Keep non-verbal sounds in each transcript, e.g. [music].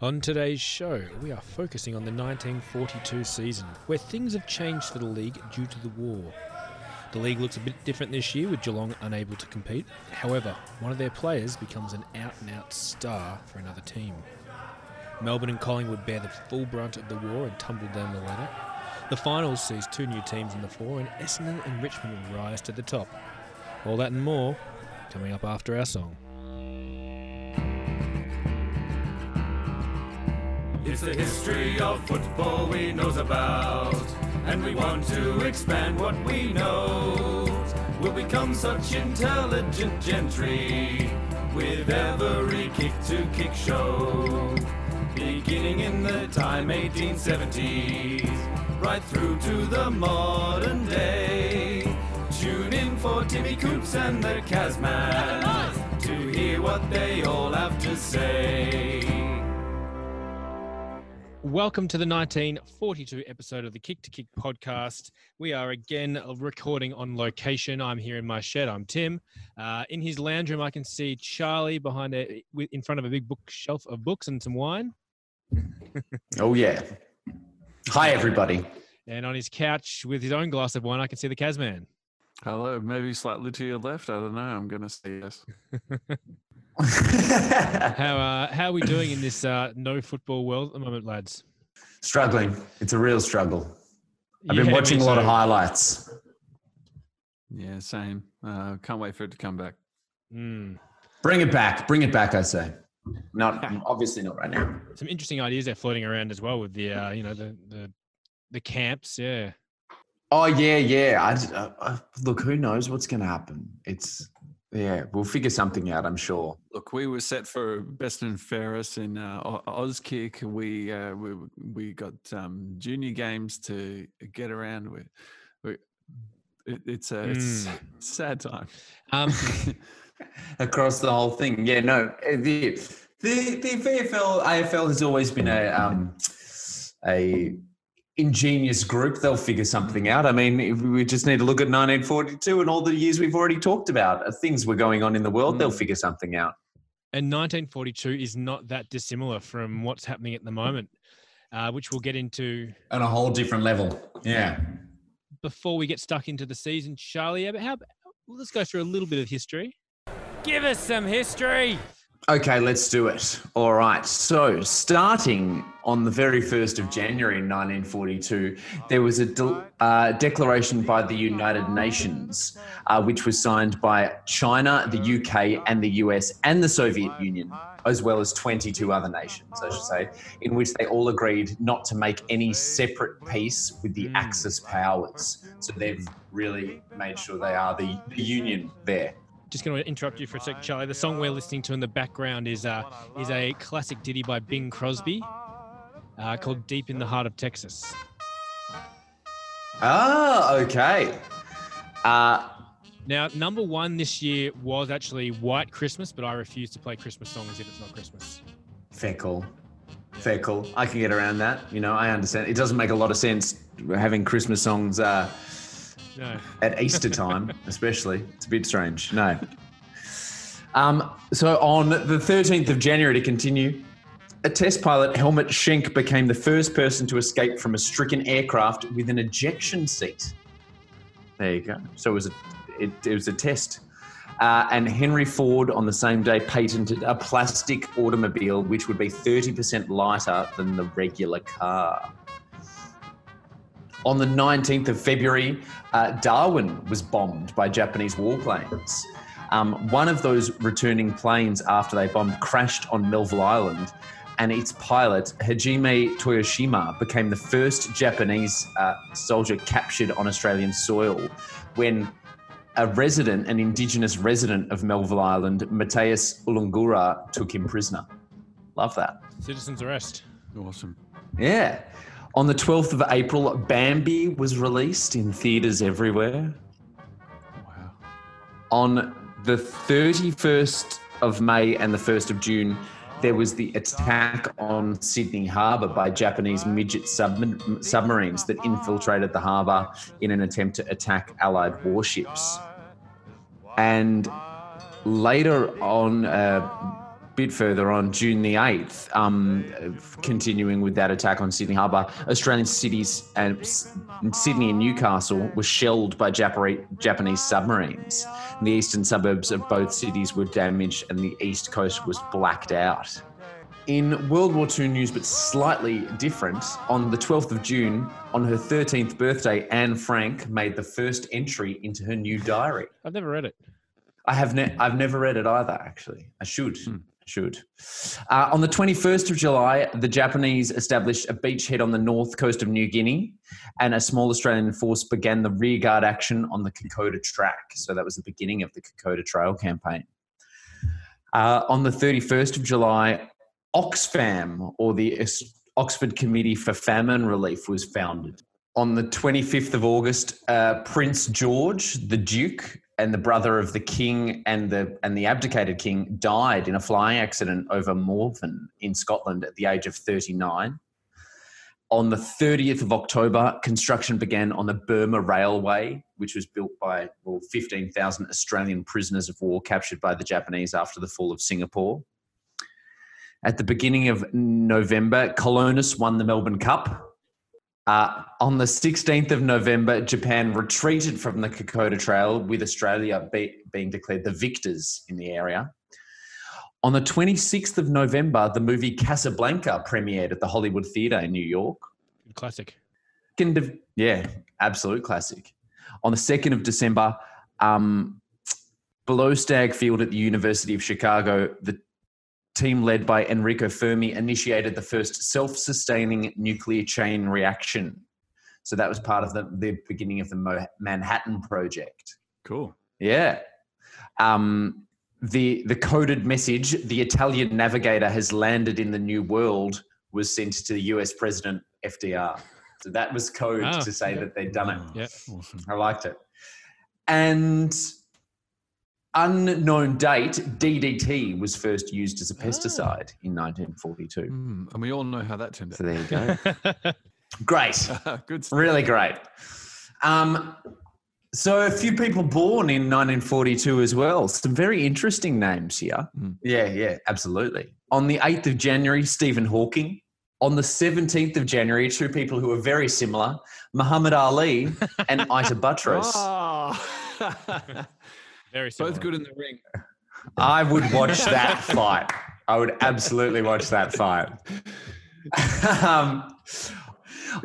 On today's show, we are focusing on the 1942 season, where things have changed for the league due to the war. The league looks a bit different this year, with Geelong unable to compete. However, one of their players becomes an out and out star for another team. Melbourne and Collingwood bear the full brunt of the war and tumble down the ladder. The finals sees two new teams in the four, and Essendon and Richmond rise to the top. All that and more coming up after our song. It's the history of football we knows about, and we want to expand what we know. We'll become such intelligent gentry with every kick to kick show. Beginning in the time 1870s, right through to the modern day. Tune in for Timmy Coops and the Casman to hear what they all have to say. Welcome to the 1942 episode of the Kick to Kick podcast. We are again recording on location. I'm here in my shed. I'm Tim. Uh, in his lounge room, I can see Charlie behind a, in front of a big bookshelf of books and some wine. [laughs] oh yeah. Hi everybody. And on his couch with his own glass of wine, I can see the Casman. Hello, maybe slightly to your left. I don't know. I'm going to say yes. [laughs] how uh, how are we doing in this uh, no football world at the moment, lads? Struggling. It's a real struggle. I've yeah, been watching a lot of highlights. Yeah, same. Uh, can't wait for it to come back. Mm. Bring it back. Bring it back. I say. Not [laughs] obviously not right now. Some interesting ideas are floating around as well with the uh, you know the the the camps. Yeah. Oh yeah, yeah. I, uh, uh, look. Who knows what's going to happen? It's yeah. We'll figure something out. I'm sure. Look, we were set for best and fairest in uh, Auskick. We uh, we we got um, junior games to get around with. We, it, it's a it's mm. [laughs] sad time. Um, [laughs] across the whole thing. Yeah, no, eh, the the the VFL AFL has always been a um, a ingenious group. They'll figure something out. I mean, we just need to look at 1942 and all the years we've already talked about. Uh, things were going on in the world. They'll mm. figure something out. And 1942 is not that dissimilar from what's happening at the moment, uh, which we'll get into on a whole different level. Yeah. Before we get stuck into the season, Charlie, how, let's go through a little bit of history. Give us some history. Okay, let's do it. All right. So, starting on the very 1st of January 1942, there was a de- uh, declaration by the United Nations, uh, which was signed by China, the UK, and the US, and the Soviet Union, as well as 22 other nations, I should say, in which they all agreed not to make any separate peace with the Axis powers. So, they've really made sure they are the, the union there just going to interrupt you for a sec, Charlie. The song we're listening to in the background is uh, is a classic ditty by Bing Crosby uh, called "Deep in the Heart of Texas." Ah, okay. Uh, now, number one this year was actually White Christmas, but I refuse to play Christmas songs if it's not Christmas. Fair call. Fair call. I can get around that. You know, I understand. It doesn't make a lot of sense having Christmas songs. Uh, no. At Easter time, especially. It's a bit strange. No. Um, so on the 13th of January, to continue, a test pilot, Helmut Schenk, became the first person to escape from a stricken aircraft with an ejection seat. There you go. So it was a, it, it was a test. Uh, and Henry Ford on the same day patented a plastic automobile which would be 30% lighter than the regular car. On the 19th of February, uh, Darwin was bombed by Japanese warplanes. Um, one of those returning planes after they bombed crashed on Melville Island, and its pilot, Hajime Toyoshima, became the first Japanese uh, soldier captured on Australian soil when a resident, an indigenous resident of Melville Island, Matthias Ulungura, took him prisoner. Love that. Citizen's arrest. Awesome. Yeah. On the 12th of April, Bambi was released in theatres everywhere. Wow. On the 31st of May and the 1st of June, there was the attack on Sydney Harbour by Japanese midget sub- submarines that infiltrated the harbour in an attempt to attack Allied warships. And later on, uh, bit further on, June the 8th, um, continuing with that attack on Sydney Harbour, Australian cities and Sydney and Newcastle were shelled by Japanese submarines. The eastern suburbs of both cities were damaged and the east coast was blacked out. In World War II news, but slightly different, on the 12th of June, on her 13th birthday, Anne Frank made the first entry into her new diary. I've never read it. I have ne- I've never read it either. Actually, I should. Should. Uh, on the 21st of July, the Japanese established a beachhead on the north coast of New Guinea, and a small Australian force began the rearguard action on the Kokoda Track. So that was the beginning of the Kokoda Trail campaign. Uh, on the 31st of July, Oxfam, or the Oxford Committee for Famine Relief, was founded. On the 25th of August, uh, Prince George, the Duke, and the brother of the king and the and the abdicated king died in a flying accident over Morven in Scotland at the age of 39. On the 30th of October, construction began on the Burma Railway, which was built by well 15,000 Australian prisoners of war captured by the Japanese after the fall of Singapore. At the beginning of November, Colonus won the Melbourne Cup. Uh, on the 16th of November, Japan retreated from the Kokoda Trail, with Australia be, being declared the victors in the area. On the 26th of November, the movie Casablanca premiered at the Hollywood Theatre in New York. Classic. Yeah, absolute classic. On the 2nd of December, um, below Stagg Field at the University of Chicago, the team led by Enrico Fermi initiated the first self-sustaining nuclear chain reaction. So that was part of the, the beginning of the Mo- Manhattan Project. Cool. Yeah. Um, the the coded message, the Italian navigator has landed in the new world, was sent to the US President FDR. So that was code Ah, to say that they'd done it. Yep. Awesome. I liked it. And unknown date, DDT was first used as a pesticide in 1942. Mm, and we all know how that turned out. So there you go. [laughs] Great. [laughs] Good stuff. Really great. Um, so a few people born in 1942 as well. Some very interesting names here. Mm. Yeah, yeah, absolutely. On the 8th of January, Stephen Hawking. On the 17th of January, two people who are very similar, Muhammad Ali [laughs] and Ita Buttrose. Ah. Very similar. Both good in the ring. I would watch [laughs] that fight. I would absolutely watch that fight. [laughs] um,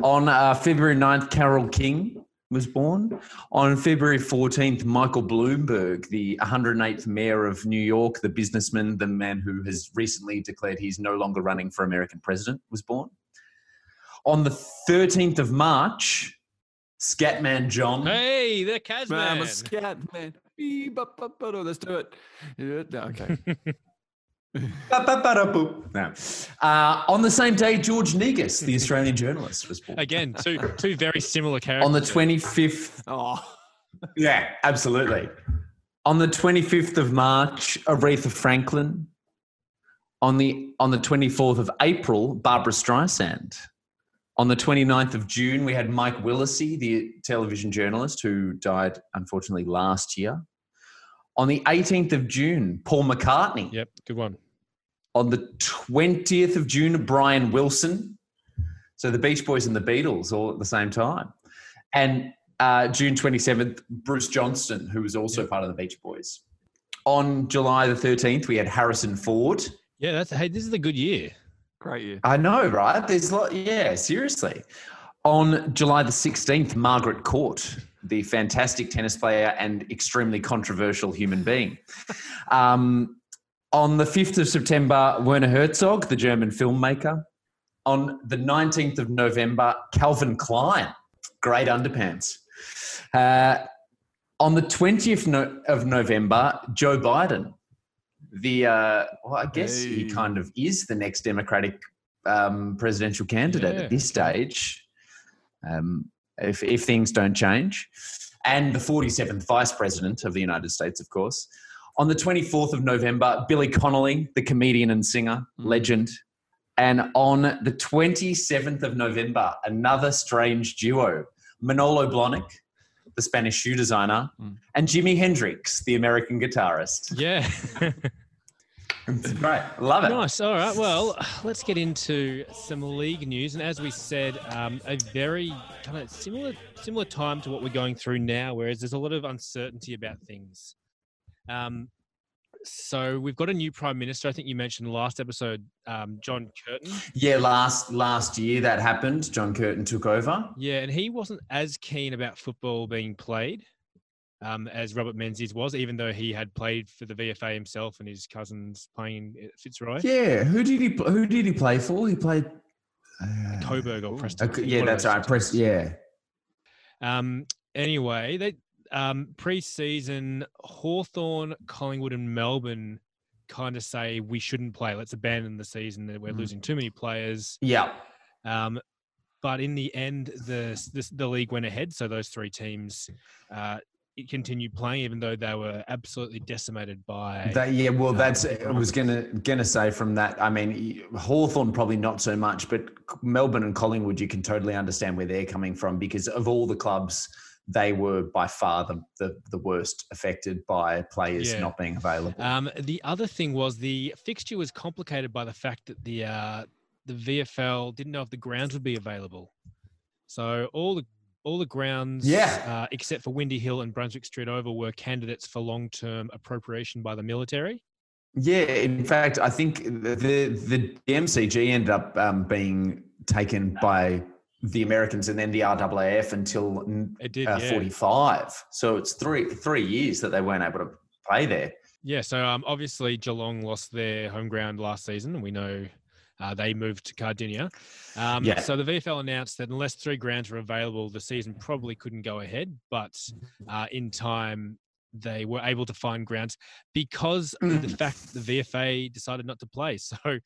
on uh, February 9th, Carole King was born. On February 14th, Michael Bloomberg, the 108th mayor of New York, the businessman, the man who has recently declared he's no longer running for American president, was born. On the 13th of March, Scatman John. Hey, the Casman. Man, I'm a scat Let's do it. Yeah, okay. [laughs] No. Uh, on the same day, George Negus, the Australian journalist, was born. Again, two two very similar characters. On the 25th. Oh, Yeah, absolutely. On the 25th of March, Aretha Franklin. On the, on the 24th of April, Barbra Streisand. On the 29th of June, we had Mike Willesee, the television journalist who died unfortunately last year. On the 18th of June, Paul McCartney. Yep, good one. on the 20th of June, Brian Wilson. So the Beach Boys and the Beatles all at the same time. And uh, June 27th, Bruce Johnston, who was also part of the Beach Boys. On July the 13th, we had Harrison Ford. Yeah, that's hey, this is a good year. Great year. I know, right? There's lot, yeah, seriously. On July the 16th, Margaret Court, the fantastic tennis player and extremely controversial human being. Um, on the 5th of September, Werner Herzog, the German filmmaker. On the 19th of November, Calvin Klein, great underpants. Uh, on the 20th no- of November, Joe Biden, the, uh, well, I guess he kind of is the next Democratic um, presidential candidate Yeah. at this stage, um, if, if things don't change. And the 47th vice president of the United States, of course. On the 24th of November, Billy Connolly, the comedian and singer, Mm. legend. And on the 27th of November, another strange duo, Manolo Blahnik, the Spanish shoe designer, Mm. and Jimi Hendrix, the American guitarist. Yeah. [laughs] Great. Love it. Nice. All right. Well, let's get into some league news. And as we said, um, a very kind of similar similar time to what we're going through now, whereas there's a lot of uncertainty about things. Um, so we've got a new prime minister. I think you mentioned last episode, um, John Curtin. Yeah, last last year that happened. John Curtin took over. Yeah, and he wasn't as keen about football being played um, as Robert Menzies was, even though he had played for the VFA himself and his cousins playing at Fitzroy. Yeah, who did he who did he play for? He played uh, Coburg or Preston. okay, yeah, that's right. Press, yeah. Um, anyway, they um, pre-season Hawthorn, Collingwood, and Melbourne kind of say we shouldn't play. Let's abandon the season. that We're Mhm. losing too many players. Yeah. Um, but in the end, the, the the league went ahead. So those three teams uh, it continued playing, even though they were absolutely decimated by. That, yeah, well, uh, that's I was gonna gonna say from that. I mean, Hawthorn probably not so much, but Melbourne and Collingwood, you can totally understand where they're coming from because of all the clubs, they were by far the the, the worst affected by players Yeah. not being available. Um, the other thing was the fixture was complicated by the fact that the uh, the VFL didn't know if the grounds would be available. So all the all the grounds, Yeah. uh, except for Windy Hill and Brunswick Street Oval, were candidates for long term appropriation by the military. yeah, in fact, I think the the, the MCG ended up um, being taken by the Americans and then the RAAF until It did, uh, yeah. 45. So it's three three years that they weren't able to play there. Yeah, so um, obviously Geelong lost their home ground last season, and we know uh, they moved to Kardinia. Um, Yeah. So the VFL announced that unless three grounds were available, the season probably couldn't go ahead. But uh, in time, they were able to find grounds because of the fact that the VFA decided not to play. [laughs] So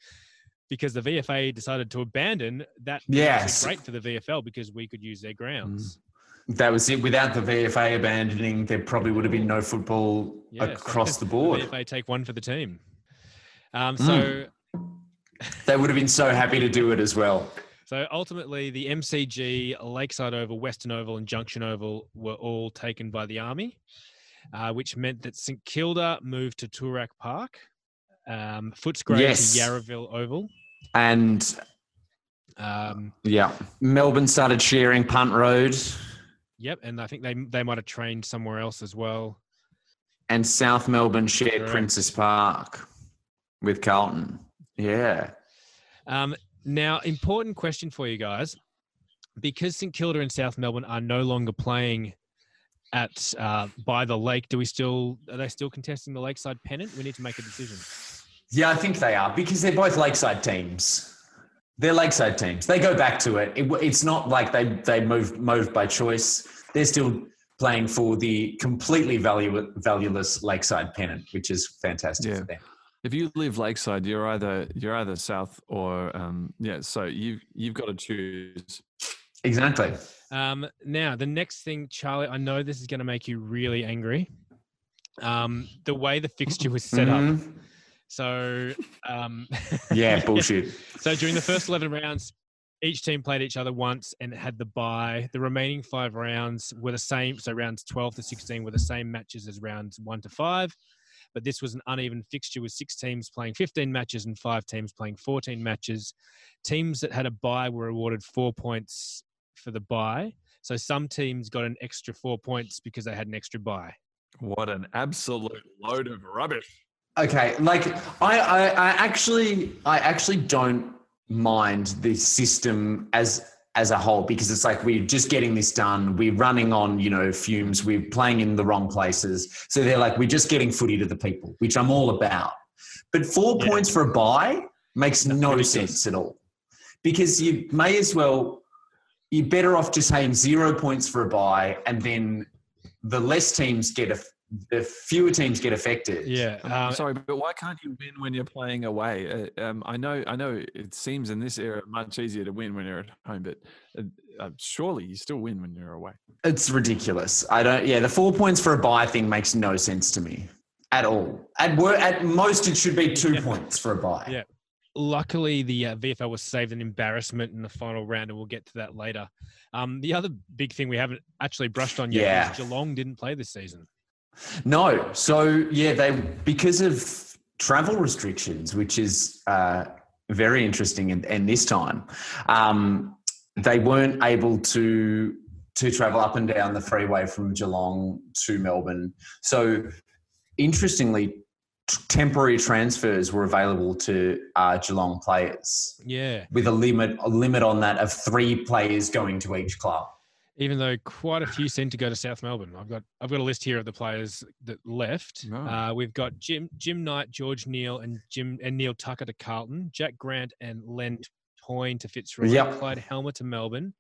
because the VFA decided to abandon that, was Yes. great for the VFL because we could use their grounds. That was it. Without the VFA abandoning, there probably would have been no football Yeah, so across the [laughs] board. VFA take one for the team. Um, Mm. They would have been so happy to do it as well. So ultimately, the MCG, Lakeside Oval, Western Oval, and Junction Oval were all taken by the Army, uh, which meant that St Kilda moved to Toorak Park, um, Footscray Yes. to Yarraville Oval. And Um, yeah, Melbourne started sharing Punt Road, yep, and I think they they might have trained somewhere else as well. and South Melbourne shared Correct. Princes Park with Carlton. Yeah. Um, now, important question for you guys, because St Kilda and South Melbourne are no longer playing at uh, by the lake, do we still are they still contesting the Lakeside pennant? We need to make a decision. Yeah, I think they are because they're both Lakeside teams. They're Lakeside teams. They go back to it. it it's not like they they moved moved by choice. They're still playing for the completely value, valueless Lakeside pennant, which is fantastic Yeah. for them. If you live lakeside, you're either you're either south or um, yeah. So you you've got to choose. Exactly. Um, now, the next thing, Charlie, I know this is going to make you really angry. Um, the way the fixture was set up. Mhm. So, um, [laughs] Yeah, bullshit. so during the first 11 rounds, each team played each other once and had the bye. The remaining five rounds were the same. So, rounds 12 to 16 were the same matches as rounds one to five. But this was an uneven fixture with six teams playing 15 matches and five teams playing 14 matches. Teams that had a bye were awarded four points for the bye. So some teams got an extra four points because they had an extra bye. What an absolute load of rubbish. Okay, like I, I, I actually, I actually don't mind the system as as a whole because it's like we're just getting this done. We're running on, you know, fumes. We're playing in the wrong places. So they're like, we're just getting footy to the people, which I'm all about. But four Yeah. points for a bye makes no sense at all because you may as well. You're better off just having zero points for a bye, and then the less teams get a, the fewer teams get affected. Yeah. I'm um, sorry, but why can't you win when you're playing away? Uh, um, I know, I know. It seems in this era much easier to win when you're at home, but uh, uh, surely you still win when you're away. It's ridiculous. I don't. Yeah, the four points for a bye thing makes no sense to me at all. At wor- at most, it should be two Yeah. points for a bye. Yeah. luckily the uh, VFL was saved an embarrassment in the final round, and we'll get to that later. Um, the other big thing we haven't actually brushed on yet Yeah. is Geelong didn't play this season. No. So yeah, they because of travel restrictions, which is uh, very interesting. And, and this time, um, they weren't able to to travel up and down the freeway from Geelong to Melbourne. So, interestingly, t- temporary transfers were available to uh, Geelong players Yeah. with a limit a limit on that of three players going to each club. Even though quite a few seem to go to South Melbourne. I've got I've got a list here of the players that left. Uh, we've got Jim Jim Knight, George Neal, and Jim and Neil Tucker to Carlton, Jack Grant and Len Toyne to Fitzroy, Yep. Clyde Helmer to Melbourne,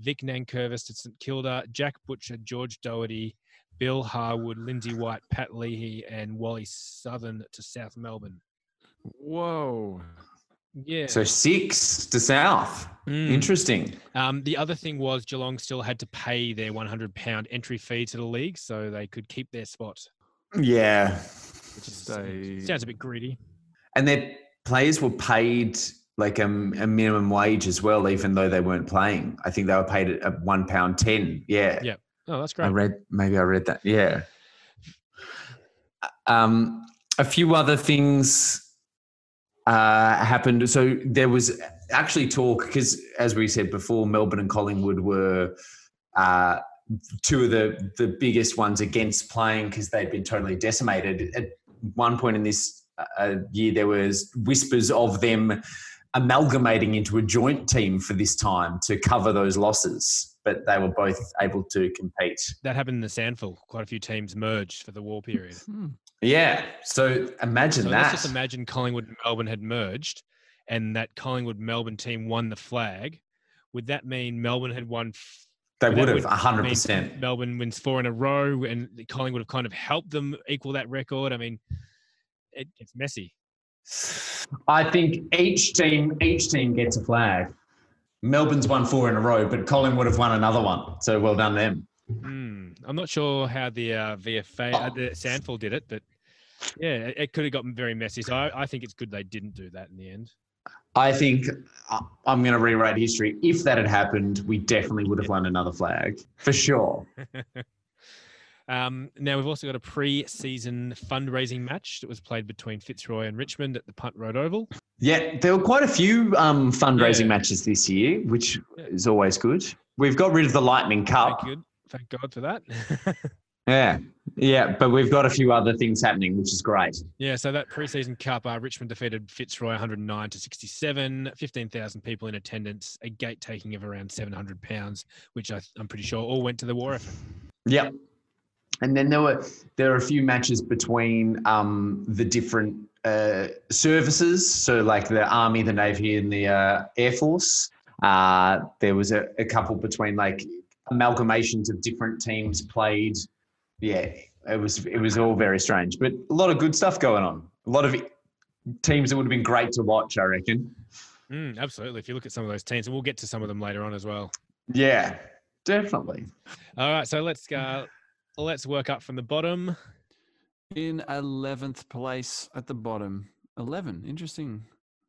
Vic Nankervis to St Kilda, Jack Butcher, George Doherty, Bill Harwood, Lindsay White, Pat Leahy, and Wally Southern to South Melbourne. Whoa. Yeah. So six to South. Mm. Interesting. Um, the other thing was Geelong still had to pay their 100 pound entry fee to the league, so they could keep their spot, Yeah. which is, Stay- sounds a bit greedy. And their players were paid like a, a minimum wage as well, even though they weren't playing. I think they were paid at one pound ten. Yeah. Yeah. Oh, that's great. I read maybe I read that. Yeah. Um, a few other things uh, happened. So there was actually talk because, as we said before, Melbourne and Collingwood were uh, two of the the biggest ones against playing because they'd been totally decimated. At one point in this uh, year, there was whispers of them amalgamating into a joint team for this time to cover those losses, but they were both able to compete. That happened in the SANFL. Quite a few teams merged for the war period. Hmm. Yeah. So imagine So that. let's just imagine Collingwood and Melbourne had merged and that Collingwood Melbourne team won the flag. Would that mean Melbourne had won? they would have would hundred mean percent. Melbourne wins four in a row and Collingwood have kind of helped them equal that record. I mean, it, it's messy. I think each team each team gets a flag. Melbourne's won four in a row, but Collingwood have won another one. So well done them. Hmm. Hmm. I'm not sure how the uh, VFA, uh, the SANFL did it, but yeah, it, it could have gotten very messy. So I, I think it's good they didn't do that in the end. I think uh, I'm going to rewrite history. If that had happened, we definitely would have won another flag for sure. [laughs] Um, now we've also got a pre-season fundraising match that was played between Fitzroy and Richmond at the Punt Road Oval. Yeah, there were quite a few um, fundraising Yeah. matches this year, which Yeah. is always good. We've got rid of the Lightning Cup. Thank God for that. [laughs] Yeah, yeah, but we've got a few other things happening, which is great. yeah, so that pre-season cup, uh, Richmond defeated Fitzroy 109 to 67. 15,000 people in attendance, a gate taking of around 700 pounds, which I, I'm pretty sure all went to the war effort. Yep. And then there were there are a few matches between um, the different uh, services, so like the army, the navy, and the uh, air force. Uh, there was a, a couple between like amalgamations of different teams played. Yeah, it was it was all very strange, but a lot of good stuff going on. A lot of teams that would have been great to watch, I reckon. Mm, absolutely. If you look at some of those teams, and we'll get to some of them later on as well. Yeah, definitely. All right, so let's uh, let's work up from the bottom. In 11th place at the bottom. 11. Interesting.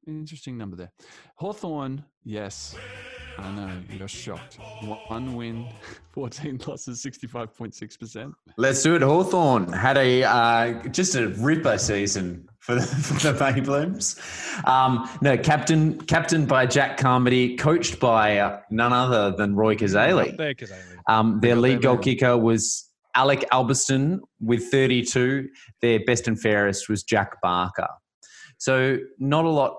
Interesting number there. Hawthorn, yes. I know. You're shocked. One win, [laughs] 14 losses, 65.6%. Let's do it. Hawthorn had a uh, just a ripper season for the, [laughs] for the Mayblooms. Um, no, captain captain by Jack Carmody, coached by uh, none other than Roy Cazaly. Up there, Cazaly. Um, their lead their goal kicker was Alec Albiston with 32. Their best and fairest was Jack Barker. So not a lot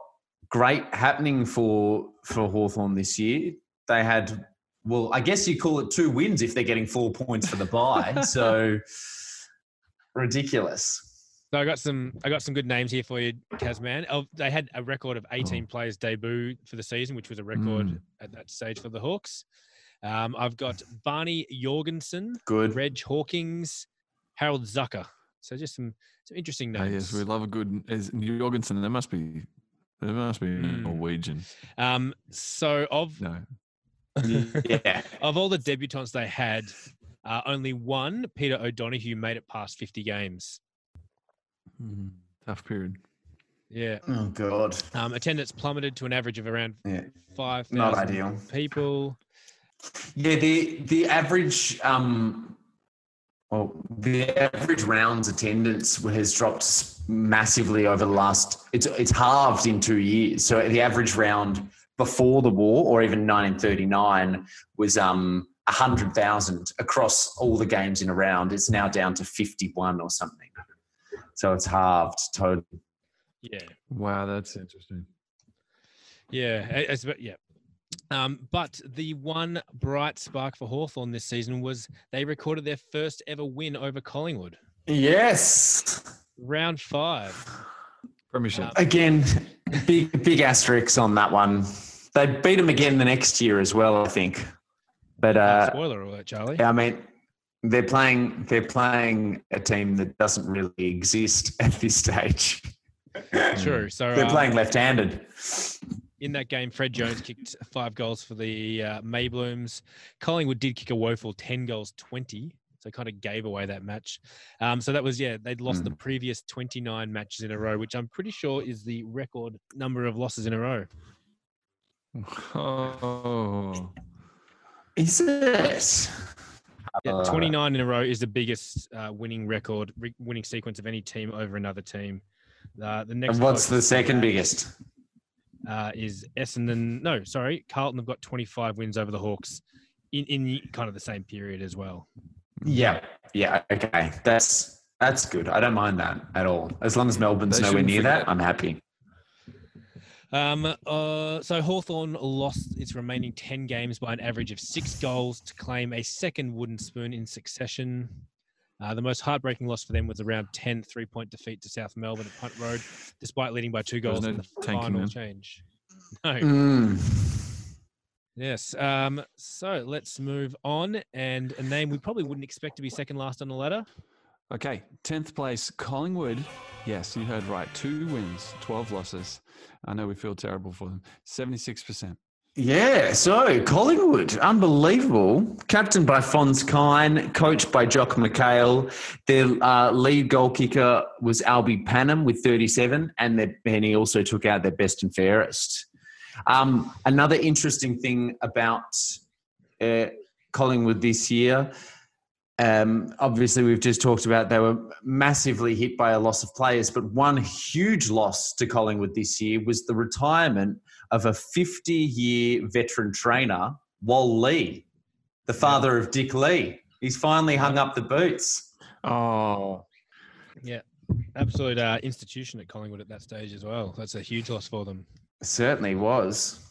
great happening for for Hawthorn this year. They had well, I guess you call it two wins if they're getting four points for the bye. [laughs] so ridiculous. So I got some I got some good names here for you, Kazman. Oh, they had a record of 18 players debut for the season, which was a record Mm. at that stage for the Hawks. Um, I've got Barney Jorgensen, Good. Reg Hawkins, Harold Zucker. So just some some interesting names. yes, we love a good. Is Jorgensen, there must be. There must be Mm. Norwegian. um, so of No. [laughs] yeah. of all the debutants they had, uh, only one, Peter O'Donoghue, made it past 50 games. Mm, Tough period. Yeah. Oh God. Um, attendance plummeted to an average of around Yeah. 5,000 Not ideal. people. Yeah, the the average um Well, the average rounds attendance has dropped massively over the last. It's it's halved in two years. So the average round before the war, or even 1939, was um hundred thousand across all the games in a round. It's now down to 51 or something. So it's halved totally. Yeah. Wow, that's interesting. Yeah. It's, yeah. Um, but the one bright spark for Hawthorn this season was they recorded their first ever win over Collingwood. Yes. Round five. Premiership. Um, Again, big big asterisks on that one. They beat them again the next year as well, I think. But uh, Spoiler alert, Charlie. I mean, they're playing they're playing a team that doesn't really exist [laughs] at this stage. True. So They're uh, playing left-handed. In that game, Fred Jones kicked five goals for the uh, Mayblooms. Collingwood did kick a woeful 10 goals 20. So kind of gave away that match. Um, so that was, yeah, they'd lost the previous 29 matches in a row, which I'm pretty sure is the record number of losses in a row. Oh, Is it? Yeah, Uh, 29 in a row is the biggest uh, winning record, re- winning sequence of any team over another team. Uh, the next And what's the second biggest? Uh, is Essendon? No, sorry, Carlton have got 25 wins over the Hawks in, in kind of the same period as well. Yeah, yeah, okay. That's that's good. I don't mind that at all. As long as Melbourne's They nowhere near forget. that, I'm happy. Um, uh, so Hawthorn lost its remaining 10 games by an average of six goals to claim a second wooden spoon in succession. Uh, the most heartbreaking loss for them was around round 10 three point defeat to South Melbourne at Punt Road, despite leading by two There was goals in the tanking final then. change. [laughs] No. Mm. Yes. Um, so let's move on. And a name we probably wouldn't expect to be second last on the ladder. okay. Tenth place, Collingwood. Yes, you heard right. Two wins, twelve losses. I know we feel terrible for them. Seventy-six percent. Yeah, so Collingwood, unbelievable. Captained by Phonse Kyne, coached by Jock McHale. Their uh, lead goal kicker was Alby Pannam with 37, and, their, and he also took out their best and fairest. Um, another interesting thing about uh, Collingwood this year, um, obviously, we've just talked about they were massively hit by a loss of players, but one huge loss to Collingwood this year was the retirement of a 50 year veteran trainer, Wal Lee, the father of Dick Lee. He's finally hung up the boots. Oh, yeah. Absolute uh, institution at Collingwood at that stage as well. That's a huge loss for them. Certainly was.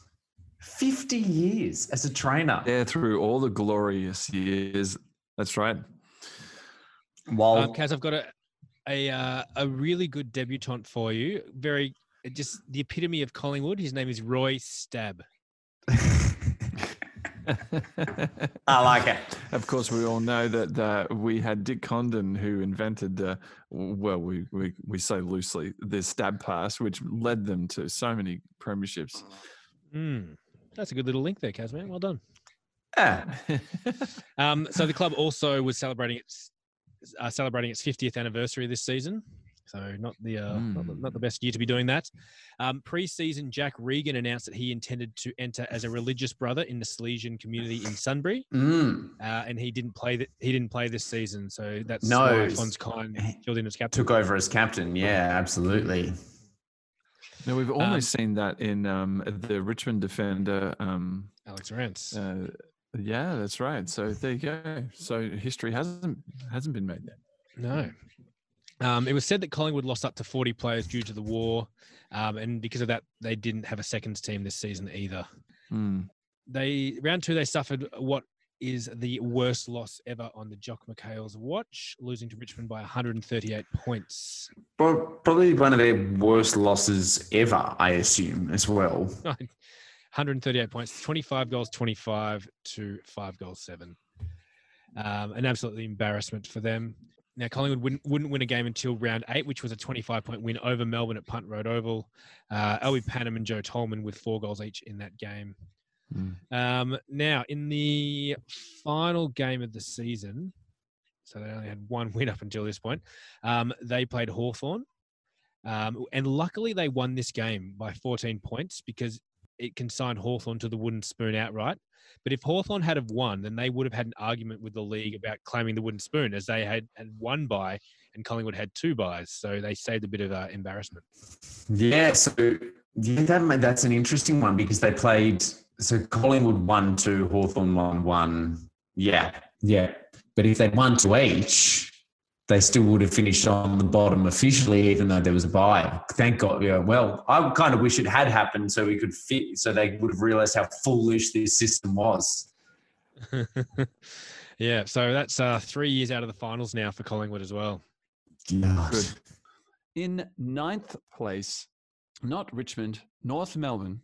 50 years as a trainer. there through all the glorious years. That's right. Well, Um, Kaz, I've got a a, uh, a really good debutant for you. Very just the epitome of Collingwood. His name is Roy Stab. [laughs] I like it. Of course, we all know that uh, we had Dick Condon who invented, uh, well, we, we, we say loosely, the stab pass, which led them to so many premierships. Mm, that's a good little link there, Kaz, man. Well done. Yeah. [laughs] Um, so the club also was celebrating its uh, celebrating its 50th anniversary this season. So not the, uh, not, the not the best year to be doing that. Um, pre-season, Jack Regan announced that he intended to enter as a religious brother in the Salesian community in Sunbury, Mm. uh, and he didn't play. Th- he didn't play this season, so that's No. why Phonse Kyne filled in as captain. Took over as captain. Yeah, absolutely. now, we've almost seen that in um, the Richmond defender. Um, Alex Rance. uh, yeah, that's right. So there you go. So history hasn't hasn't been made yet. No. Um, it was said that Collingwood lost up to 40 players due to the war, um, and because of that, they didn't have a seconds team this season either. Hmm. They round two, they suffered what is the worst loss ever on the Jock McHale's watch, losing to Richmond by 138 points. Pro- Probably one of their worst losses ever, I assume, as well. [laughs] 138 points, 25 goals, 25 to five goals, seven. Um, an absolutely embarrassment for them. Now, Collingwood wouldn't, wouldn't win a game until round eight, which was a 25 point win over Melbourne at Punt Road Oval. Uh, Alby Pannam and Joe Tolman with four goals each in that game. Mm. Um, now, in the final game of the season, so they only had one win up until this point, um, they played Hawthorn. Um, and luckily, they won this game by 14 points because it consigned Hawthorn to the wooden spoon outright. But if Hawthorn had have won, then they would have had an argument with the league about claiming the wooden spoon, as they had, had one bye and Collingwood had two byes. So they saved a bit of uh, embarrassment. Yeah, so yeah, that, that's an interesting one because they played. So Collingwood won two, Hawthorn won one. Yeah, yeah. But if they won to each, they still would have finished on the bottom officially, even though there was a bye. Thank God. Yeah. Well, I kind of wish it had happened so we could fit, so they would have realised how foolish this system was. [laughs] yeah. So that's uh, three years out of the finals now for Collingwood as well. God. Good. In ninth place, not Richmond, North Melbourne,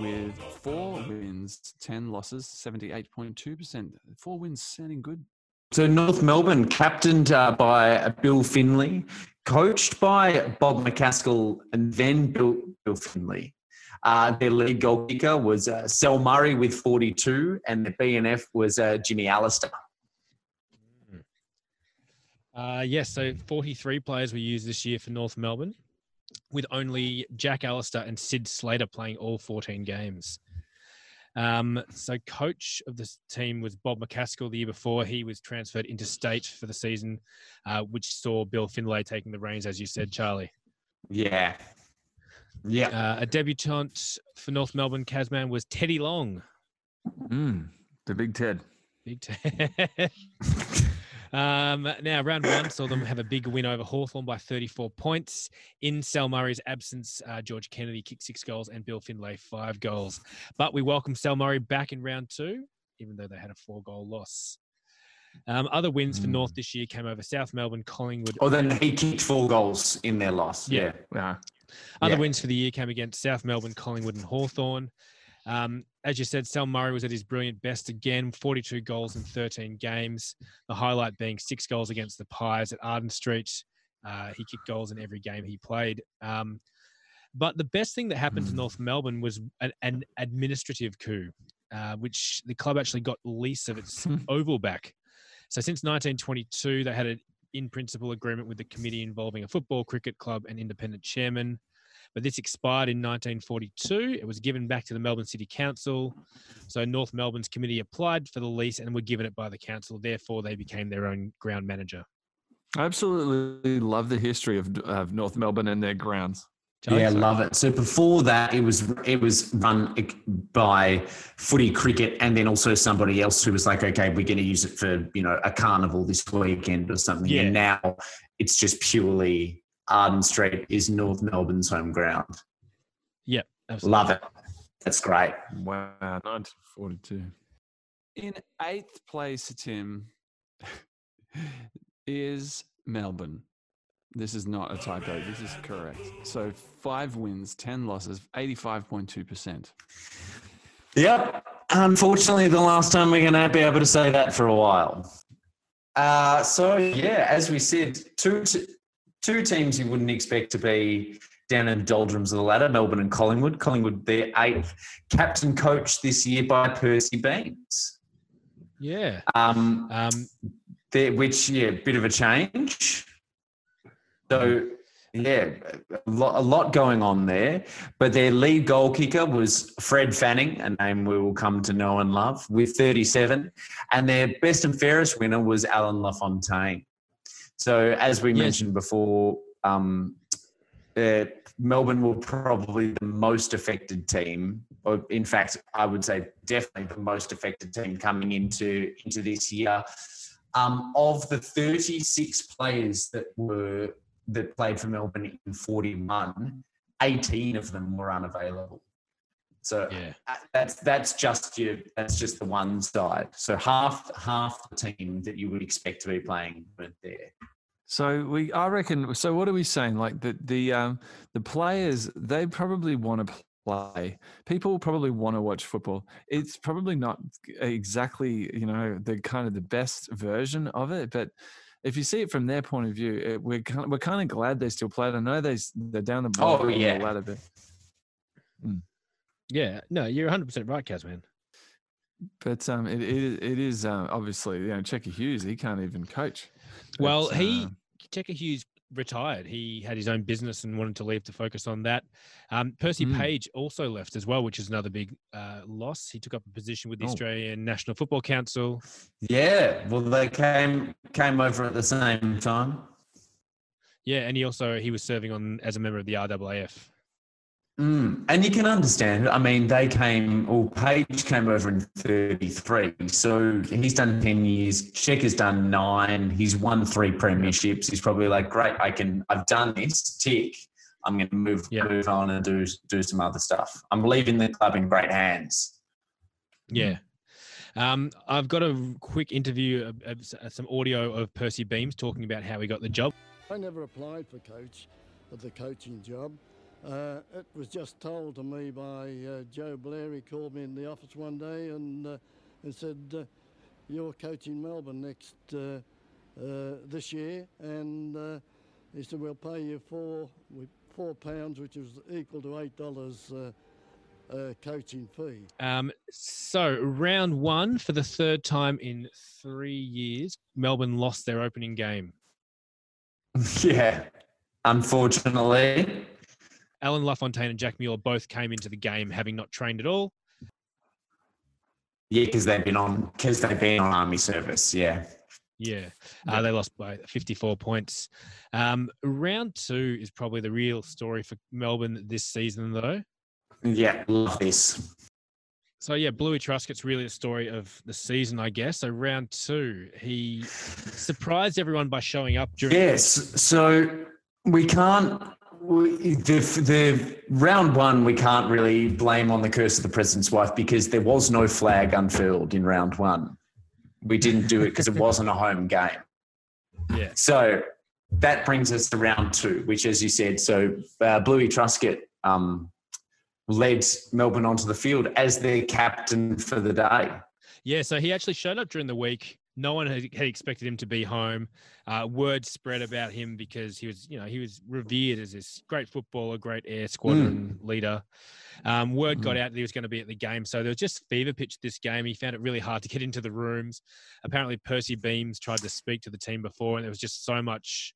with four wins, 10 losses, 78.2%. Four wins sounding good. So North Melbourne, captained uh, by Bill Finley, coached by Bob McCaskill, and then Bill, Bill Finley. Uh, their lead goal kicker was uh, Sel Murray with 42, and the BNF was uh, Jimmy Allister. Uh, yes, so 43 players were used this year for North Melbourne, with only Jack Allister and Sid Slater playing all 14 games. Um, so, coach of this team was Bob McCaskill the year before. He was transferred interstate for the season, uh, which saw Bill Finlay taking the reins, as you said, Charlie. Yeah. Yeah. Uh, a debutant for North Melbourne, Casman, was Teddy Long. Mm, the Big Ted. Big Ted. [laughs] Um, now, round one saw them have a big win over Hawthorn by 34 points. In Sel Murray's absence, uh, George Kennedy kicked six goals and Bill Finlay five goals. But we welcome Sal Murray back in round two, even though they had a four goal loss. Um, other wins for North this year came over South Melbourne, Collingwood. Oh, then he kicked four goals in their loss. Yeah. Yeah. Yeah. Other yeah. wins for the year came against South Melbourne, Collingwood, and Hawthorn. Um, as you said, Sel Murray was at his brilliant best again 42 goals in 13 games. The highlight being six goals against the Pies at Arden Street. Uh, he kicked goals in every game he played. Um, but the best thing that happened to North Melbourne was an, an administrative coup, uh, which the club actually got lease of its [laughs] oval back. So since 1922, they had an in principle agreement with the committee involving a football, cricket club, and independent chairman. But this expired in 1942. It was given back to the Melbourne City Council. So North Melbourne's committee applied for the lease and were given it by the council. Therefore, they became their own ground manager. I absolutely love the history of, of North Melbourne and their grounds. Charlie, Yeah, sorry. love it. So before that, it was it was run by footy cricket, and then also somebody else who was like, okay, we're going to use it for you know a carnival this weekend or something. Yeah. And now it's just purely Arden Street is North Melbourne's home ground. Absolutely. Love it. That's great. Wow, 1942. In eighth place, Tim, [laughs] is Melbourne. This is not a typo. This is correct. So five wins, 10 losses, 85.2%. Yep. Unfortunately, the last time we're going to be able to say that for a while. Uh, so yeah, as we said, two t- two teams you wouldn't expect to be down in the doldrums of the ladder: Melbourne and Collingwood. Collingwood, their eighth captain coach this year by Percy Beames. Yeah. Um, Um, there, which yeah, bit of a change. So yeah, a lot, a lot going on there. But their lead goal kicker was Fred Fanning, a name we will come to know and love, with 37, and their best and fairest winner was Alan LaFontaine. So as we Yes. mentioned before, um, uh, Melbourne were probably the most affected team. Or in fact, I would say definitely the most affected team coming into into this year. Um, of the 36 players that were that played for Melbourne in 41, 18 of them were unavailable. So yeah. uh, that's that's just your that's just the one side. So half half the team that you would expect to be playing weren't there. So we, I reckon. So what are we saying? Like the the um, the players, they probably want to play. People probably want to watch football. It's probably not exactly you know the kind of the best version of it, but if you see it from their point of view, it, we're kind of, we're kind of glad they still played. I know they they're down the Oh, of the yeah. ladder, but Yeah. No, you're 100% right, Casman. but um, it it, it is um, obviously you know Checker Hughes. He can't even coach. Well, But, he uh, Checker Hughes retired. He had his own business and wanted to leave to focus on that. Um, Percy Mm. Page also left as well, which is another big uh, loss. He took up a position with the Oh. Australian National Football Council. Yeah, well, they came came over at the same time. Yeah, and he also he was serving on as a member of the RAAF. Mm. And you can understand. I mean, they came. Well, Page came over in thirty-three, so he's done ten years. Sheck has done nine. He's won three premierships. He's probably like, great. I can. I've done this. Tick. I'm going to move Yeah. move on and do do some other stuff. I'm leaving the club in great hands. Yeah. Um, I've got a quick interview, of, of uh, some audio of Percy Beames talking about how he got the job. I never applied for coach, for the coaching job. Uh, it was just told to me by uh, Joe Blair. He called me in the office one day and uh, and said, uh, "You're coaching Melbourne next uh, uh, this year," and uh, he said, "We'll pay you four four pounds, which is equal to eight dollars uh, uh, coaching fee." Um, so round one for the third time in three years, Melbourne lost their opening game. [laughs] yeah, unfortunately. Allan La Fontaine and Jack Mueller both came into the game having not trained at all. Yeah, because they've been on because they've been on army service. Yeah. Yeah, uh, they lost by 54 points. Um, round two is probably the real story for Melbourne this season, though. Yeah, love this. So yeah, Bluey Truscott's really the story of the season, I guess. So round two, he surprised everyone by showing up during. Yes. So we can't. We, the the round one we can't really blame on the curse of the president's wife because there was no flag unfurled in round one. We didn't do it because it wasn't a home game. Yeah. So that brings us to round two, which, as you said, so uh, Bluey Truscott um, led Melbourne onto the field as their captain for the day. Yeah, so he actually showed up during the week. No one had, had expected him to be home. Uh, word spread about him because he was, you know, he was revered as this great footballer, great air squadron leader. Um, word got out that he was going to be at the game, so there was just fever pitch this game. He found it really hard to get into the rooms. Apparently, Percy Beames tried to speak to the team before, and there was just so much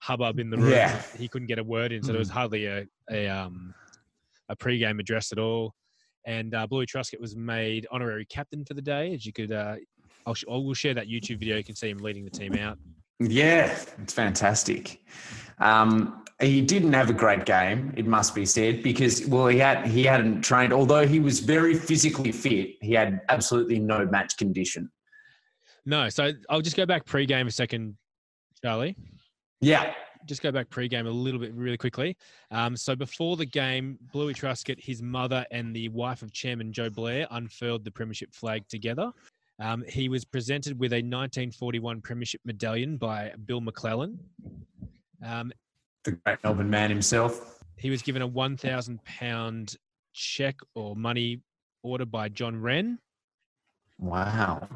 hubbub in the room. Yeah. He couldn't get a word in, so there was hardly a a um a pre-game address at all. And uh, Bluey Truscott was made honorary captain for the day. As you could, uh, I'll I will share that YouTube video. You can see him leading the team out. Yeah, it's fantastic. Um, he didn't have a great game, it must be said, because well, he had he hadn't trained. Although he was very physically fit, he had absolutely no match condition. No, so I'll just go back pre-game a second, Charlie. Yeah, Just go back pre-game a little bit really quickly. Um, so before the game, Bluey Truscott, his mother, and the wife of Chairman Joe Blair unfurled the premiership flag together. Um, he was presented with a 1941 premiership medallion by Bill McClelland. Um, the great Melbourne man himself. he was given a 1,000 pound check or money order by John Wren. Wow.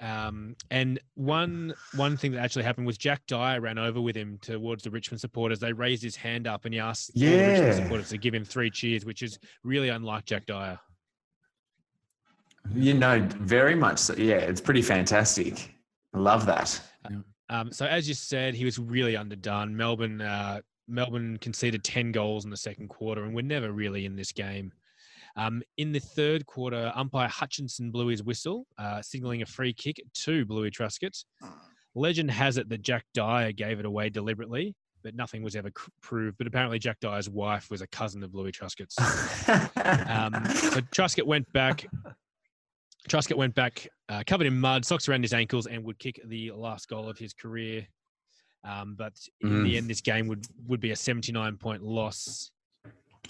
Um, and one one thing that actually happened was Jack Dyer ran over with him towards the Richmond supporters. They raised his hand up and he asked all the Richmond supporters to give him three cheers, which is really unlike Jack Dyer. You know, very much. So. Yeah, it's pretty fantastic. I love that. Um, so as you said, he was really underdone. Melbourne uh, Melbourne conceded ten goals in the second quarter, and we're never really in this game. Um, in the third quarter, umpire Hutchinson blew his whistle, uh, signaling a free kick to Bluey Truscott. Legend has it that Jack Dyer gave it away deliberately, but nothing was ever c- proved. But apparently, Jack Dyer's wife was a cousin of Bluey Truscott's. [laughs] Um, so Truscott went back. Truscott went back, uh, covered in mud, socks around his ankles, and would kick the last goal of his career. Um, but in the Mm. end, this game would would be a 79 point loss.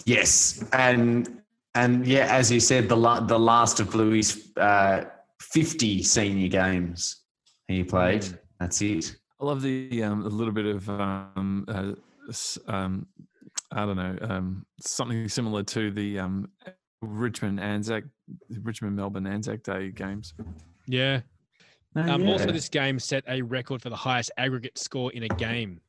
yes, and and yeah, as you said, the la- the last of Bluey's uh, fifty senior games he played. Mm. That's it. I love the um, a little bit of um, uh, um, I don't know um, something similar to the um, Richmond Anzac, Richmond Melbourne Anzac Day games. Yeah. Um, Oh, yeah. Also, this game set a record for the highest aggregate score in a game,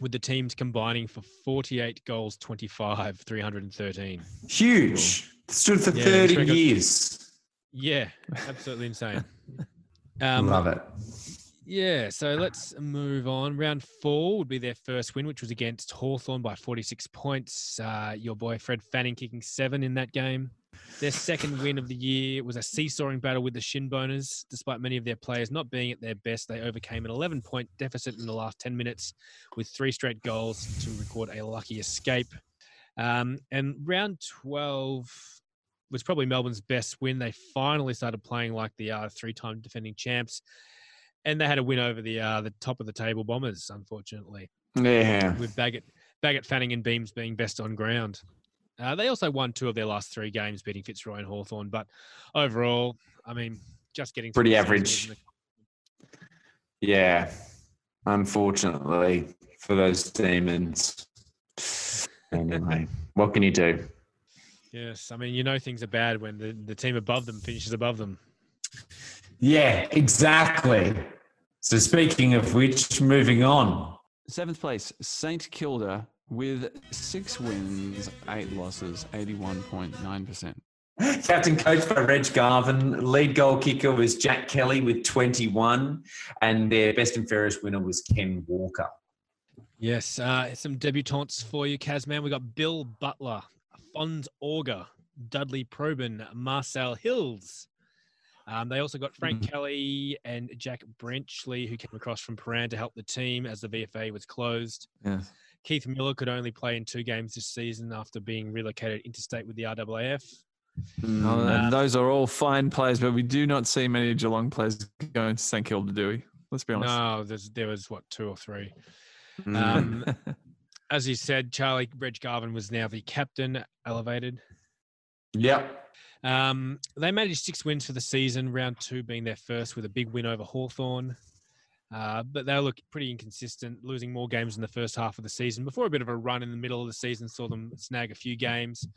with the teams combining for 48 goals, 25, 313. huge. Stood for Yeah, thirty record- years. Yeah, absolutely insane. [laughs] Um, love it. Yeah, so let's move on. Round four would be their first win, which was against Hawthorn by 46 points. Uh, your boy Fred Fanning kicking seven in that game. Their second [laughs] win of the year was a seesawing battle with the Shinboners. Despite many of their players not being at their best, they overcame an 11 point deficit in the last 10 minutes with three straight goals to record a lucky escape. Um, and round 12 was probably Melbourne's best win. They finally started playing like the uh, three time defending champs. And they had a win over the uh, the top of the table Bombers, unfortunately, Yeah. with Baggett, Baggett, Fanning, and Beames being best on ground. Uh, they also won two of their last three games, beating Fitzroy and Hawthorn. But overall, I mean, just getting Pretty average. Yeah. Unfortunately for those demons. Anyway, [laughs] what can you do? Yes, I mean, you know things are bad when the, the team above them finishes above them. Yeah, exactly. So speaking of which, moving on. Seventh place, St Kilda with six wins, eight losses, 81.9%. Captain coached by Reg Garvin. Lead goal kicker was Jack Kelly with 21. And their best and fairest winner was Ken Walker. Yes, uh, some debutantes for you, Kazman. We got Bill Butler, Fons Auger, Dudley Probin, Marcel Hilsz. Um, they also got Frank Kelly and Jack Brenchley, who came across from Prahran to help the team as the VFA was closed. Yeah. Keith Miller could only play in two games this season after being relocated interstate with the RAAF. Oh, and those are all fine players, but we do not see many Geelong players going to St Kilda, do we? Let's be honest. No, there's, there was what two or three. Mm. Um, [laughs] as you said, Charlie Reg Garvin was now the captain, elevated. Yep. Um, they managed six wins for the season, round two being their first with a big win over Hawthorn. Uh, but they look pretty inconsistent, losing more games in the first half of the season. Before a bit of a run in the middle of the season, saw them snag a few games.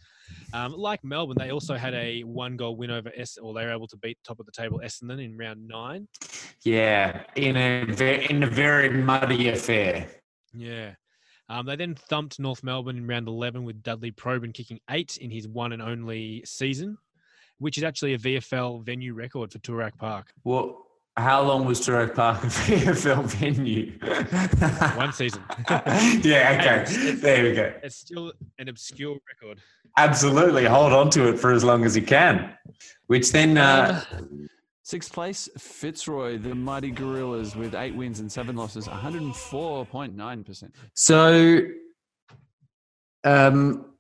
Um, like Melbourne, they also had a one goal win over S, or they were able to beat top of the table Essendon in round nine. Yeah. In a, ve- in a very muddy affair. Yeah. Um, they then thumped North Melbourne in round 11 with Dudley Probin kicking eight in his one and only season, which is actually a VFL venue record for Toorak Park. Well, how long was Toorak Park a [laughs] VFL venue? One season. [laughs] yeah, okay. There we go. It's still an obscure record. Absolutely. Hold on to it for as long as you can. Which then, uh, Sixth place, Fitzroy, the mighty Gorillas with eight wins and seven losses, 104.9%. so um,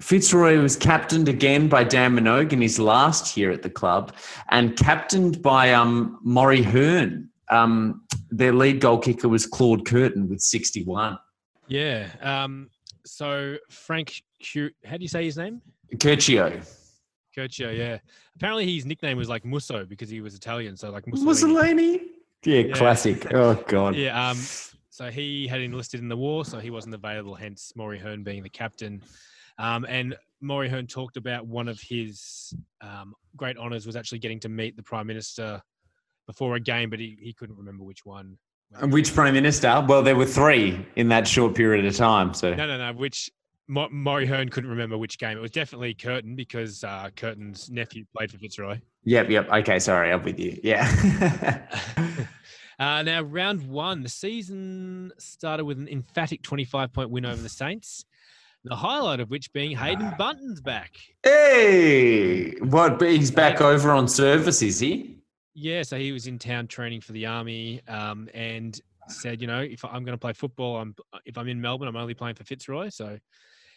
Fitzroy was captained again by Dan Minogue in his last year at the club and captained by um, Maury Hearn. Um, their lead goal kicker was Claude Curtin with 61. Yeah. Um, so Frank, Q, how do you say his name? Curcio. Curcio, yeah. Apparently his nickname was like Musso because he was Italian. So like Mussolini. Mussolini? Yeah, Yeah. classic. Oh, God. [laughs] Yeah. Um, so he had enlisted in the war, so he wasn't available, hence Maury Hearn being the captain. Um, and Maury Hearn talked about one of his um, great honours was actually getting to meet the Prime Minister before a game, but he, he couldn't remember which one. And Which Prime Minister? Well, there were three in that short period of time. So No, no, no. Which Ma- Maury Hearn couldn't remember which game. It was definitely Curtin because uh, Curtin's nephew played for Fitzroy. Yep, yep. Okay, sorry, I'm with you. Yeah. [laughs] uh, now, round one, the season started with an emphatic 25 point win over the Saints. The highlight of which being Haydn Bunton's back. hey, what? But he's back over on service, is he? Yeah, so he was in town training for the army, um, and said, you know, if I'm going to play football, I'm if I'm in Melbourne, I'm only playing for Fitzroy. So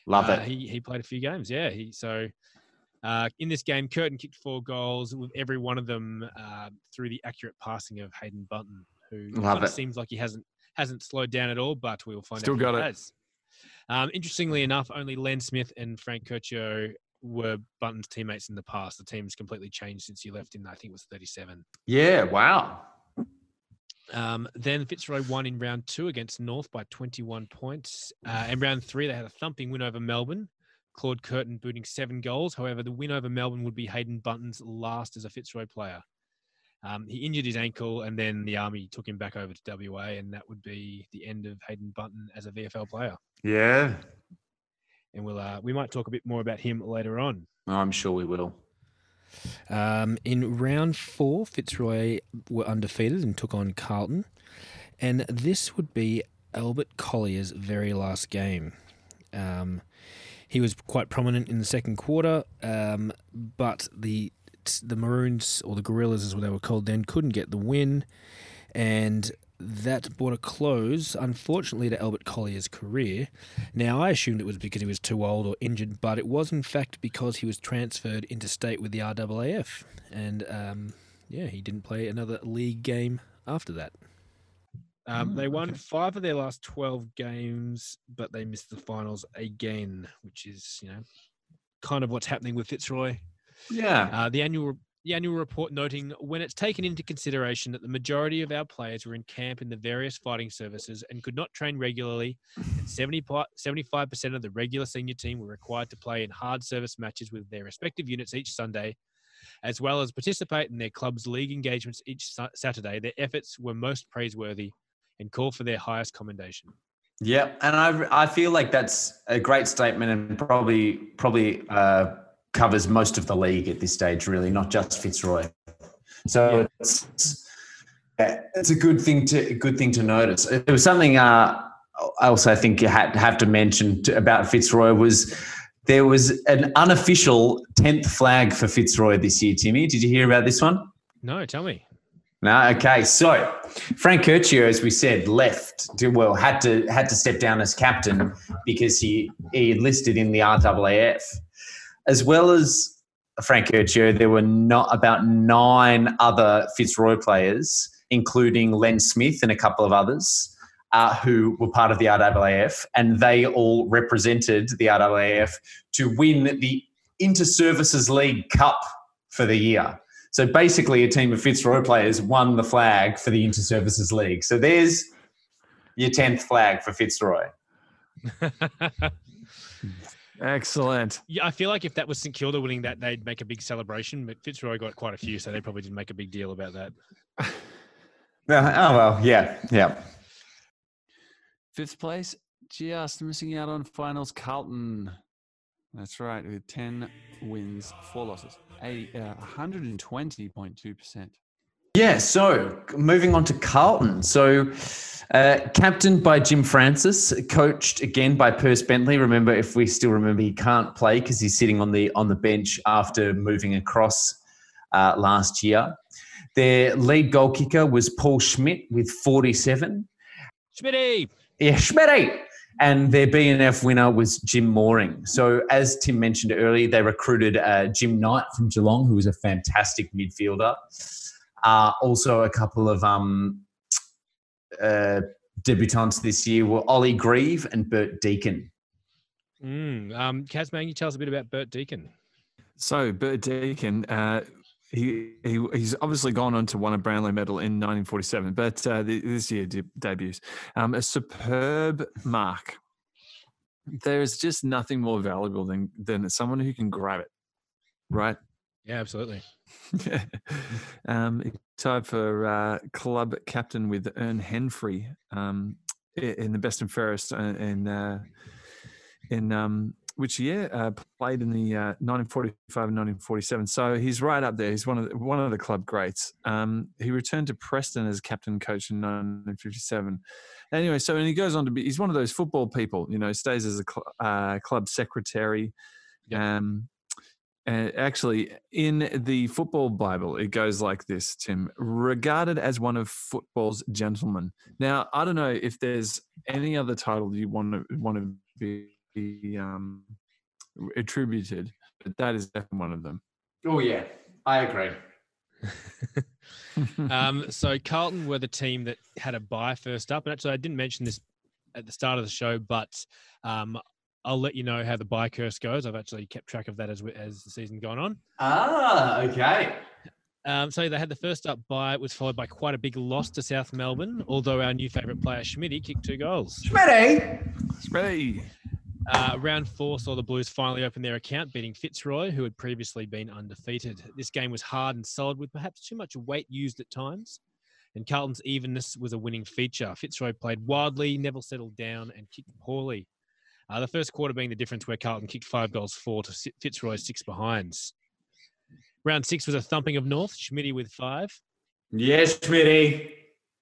Love uh, it. He he played a few games. Yeah, he so. Uh, in this game, Curtin kicked four goals, with every one of them uh, through the accurate passing of Haydn Bunton, who Love kinda it. seems like he hasn't hasn't slowed down at all. But we will find Still out. if got it. Has. Um, interestingly enough, only Len Smith and Frank Curcio were Bunton's teammates in the past. The team's completely changed since you left in I think it was 37. Yeah. Wow. Um, then Fitzroy won in round two against North by 21 points. Uh, and round three, they had a thumping win over Melbourne. Claude Curtin booting seven goals. However, the win over Melbourne would be Haydn Bunton's last as a Fitzroy player. Um, he injured his ankle, and then the Army took him back over to WA, and that would be the end of Haydn Bunton as a VFL player. Yeah. And we'll uh, we might talk a bit more about him later on. I'm sure we will. Um, in round four, Fitzroy were undefeated and took on Carlton, and this would be Albert Collier's very last game. Um, he was quite prominent in the second quarter, um, but the the Maroons or the Gorillas, as they were called then, couldn't get the win, and that brought a close, unfortunately, to Albert Collier's career. Now, I assumed it was because he was too old or injured, but it was in fact because he was transferred interstate with the RAAF, and um, yeah, he didn't play another league game after that. Um, they won okay. five of their last 12 games, but they missed the finals again, which is, you know, kind of what's happening with Fitzroy. Yeah. Uh, the annual the annual report noting when it's taken into consideration that the majority of our players were in camp in the various fighting services and could not train regularly, and 70, 75% of the regular senior team were required to play in hard service matches with their respective units each Sunday, as well as participate in their club's league engagements each Saturday, their efforts were most praiseworthy and call for their highest commendation. Yeah, and I I feel like that's a great statement and probably probably uh, covers most of the league at this stage, really, not just Fitzroy. So it's it's a good thing to good thing to notice. It was something uh, I also think you had have to mention to, about Fitzroy was there was an unofficial tenth flag for Fitzroy this year. Timmy, did you hear about this one? No, tell me. No, okay. So Frank Curcio, as we said, left. To, well, had to had to step down as captain because he he enlisted in the RAAF, as well as Frank Curcio. There were not about nine other Fitzroy players, including Len Smith and a couple of others, uh, who were part of the RAAF, and they all represented the RAAF to win the Inter Services League Cup for the year. So basically, a team of Fitzroy players won the flag for the Inter Services League. So there's your 10th flag for Fitzroy. [laughs] Excellent. Yeah, I feel like if that was St Kilda winning that, they'd make a big celebration. But Fitzroy got quite a few, so they probably didn't make a big deal about that. [laughs] Oh, well, yeah, yeah. Fifth place, just missing out on finals. Carlton. That's right, with 10 wins, four losses, a uh, 120.2%. Yeah, so moving on to Carlton. So, uh, captained by Jim Francis, coached again by Perce Bentley. Remember, if we still remember, he can't play because he's sitting on the on the bench after moving across uh, last year. Their lead goal kicker was Paul Schmidt with 47. Schmitty! Yeah, Schmitty. And their BNF winner was Jim Mooring. So, as Tim mentioned earlier, they recruited uh, Jim Knight from Geelong, who was a fantastic midfielder. Uh, also, a couple of um, uh, debutants this year were Ollie Grieve and Bert Deacon. Mm, um, Kaz Mangy, tell us a bit about Bert Deacon. So, Bert Deacon, uh, he, he he's obviously gone on to win a Brownlow medal in 1947, but uh, th- this year de- debuts. Um, a superb mark. There's just nothing more valuable than than someone who can grab it, right? Yeah, absolutely. [laughs] um, tied for uh, club captain with Ern Henfrey um, in the best and fairest uh, in uh, in um, which year uh, played in the uh, 1945 and 1947. So he's right up there. He's one of the, one of the club greats. Um, he returned to Preston as captain coach in 1957. Anyway, so and he goes on to be he's one of those football people. You know, stays as a cl- uh, club secretary. Um, and actually, in the football Bible, it goes like this, Tim regarded as one of football's gentlemen. Now, I don't know if there's any other title you want to want to be um, attributed, but that is definitely one of them. Oh, yeah, I agree. [laughs] um, so Carlton were the team that had a buy first up, and actually I didn't mention this at the start of the show, but um, I'll let you know how the bye curse goes. I've actually kept track of that as as the season gone on. Ah, okay. Um, so they had the first up bye, it was followed by quite a big loss to South Melbourne. Although our new favourite player Schmitty kicked two goals. Schmitty. Ready? Uh, round four saw the Blues finally open their account, beating Fitzroy, who had previously been undefeated. This game was hard and solid, with perhaps too much weight used at times. And Carlton's evenness was a winning feature. Fitzroy played wildly, Neville settled down, and kicked poorly. Uh, the first quarter being the difference where Carlton kicked five goals, four to Si- Fitzroy's six behinds. Round six was a thumping of North. Schmitty with five. Yes, Schmitty.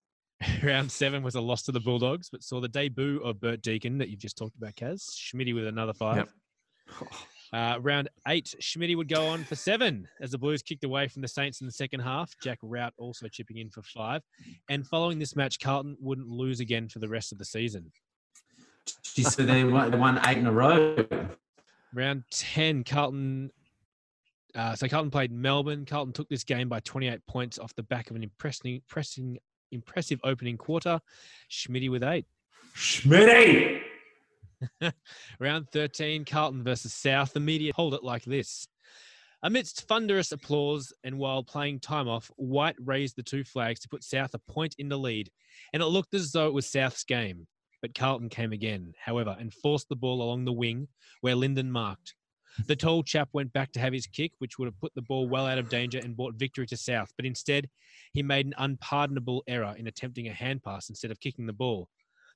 [laughs] Round seven was a loss to the Bulldogs, but saw the debut of Bert Deacon that you've just talked about, Kaz. Schmitty with another five. Yep. [laughs] Uh, round eight, Schmitty would go on for seven as the Blues kicked away from the Saints in the second half. Jack Wrout also chipping in for five. And following this match, Carlton wouldn't lose again for the rest of the season. She said they won, they won eight in a row. Round 10, Carlton. Uh, so Carlton played Melbourne. Carlton took this game by 28 points off the back of an impressing, pressing, impressive opening quarter. Schmitty with eight. Schmitty. [laughs] Round 13, Carlton versus South. The media hold it like this. Amidst thunderous applause and while playing time off, White raised the two flags to put South a point in the lead, and it looked as though it was South's game. But Carlton came again, however, and forced the ball along the wing where Lyndon marked. The [laughs] tall chap went back to have his kick, which would have put the ball well out of danger and brought victory to South. But instead, he made an unpardonable error in attempting a hand pass instead of kicking the ball.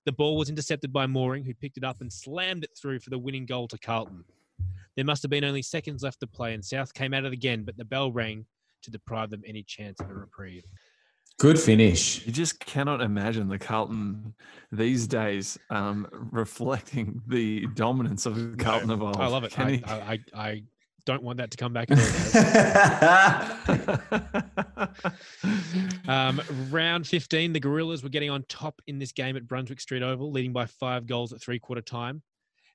The ball was intercepted by Mooring, who picked it up and slammed it through for the winning goal to Carlton. There must have been only seconds left to play, and South came at it again, but the bell rang to deprive them any chance of a reprieve. Good finish. You just cannot imagine the Carlton these days um, reflecting the dominance of the Carlton of old. I love it. I, he- I, I, I don't want that to come back at all. guys. [laughs] Um, round 15, the Gorillas were getting on top in this game at Brunswick Street Oval, leading by five goals at three quarter time.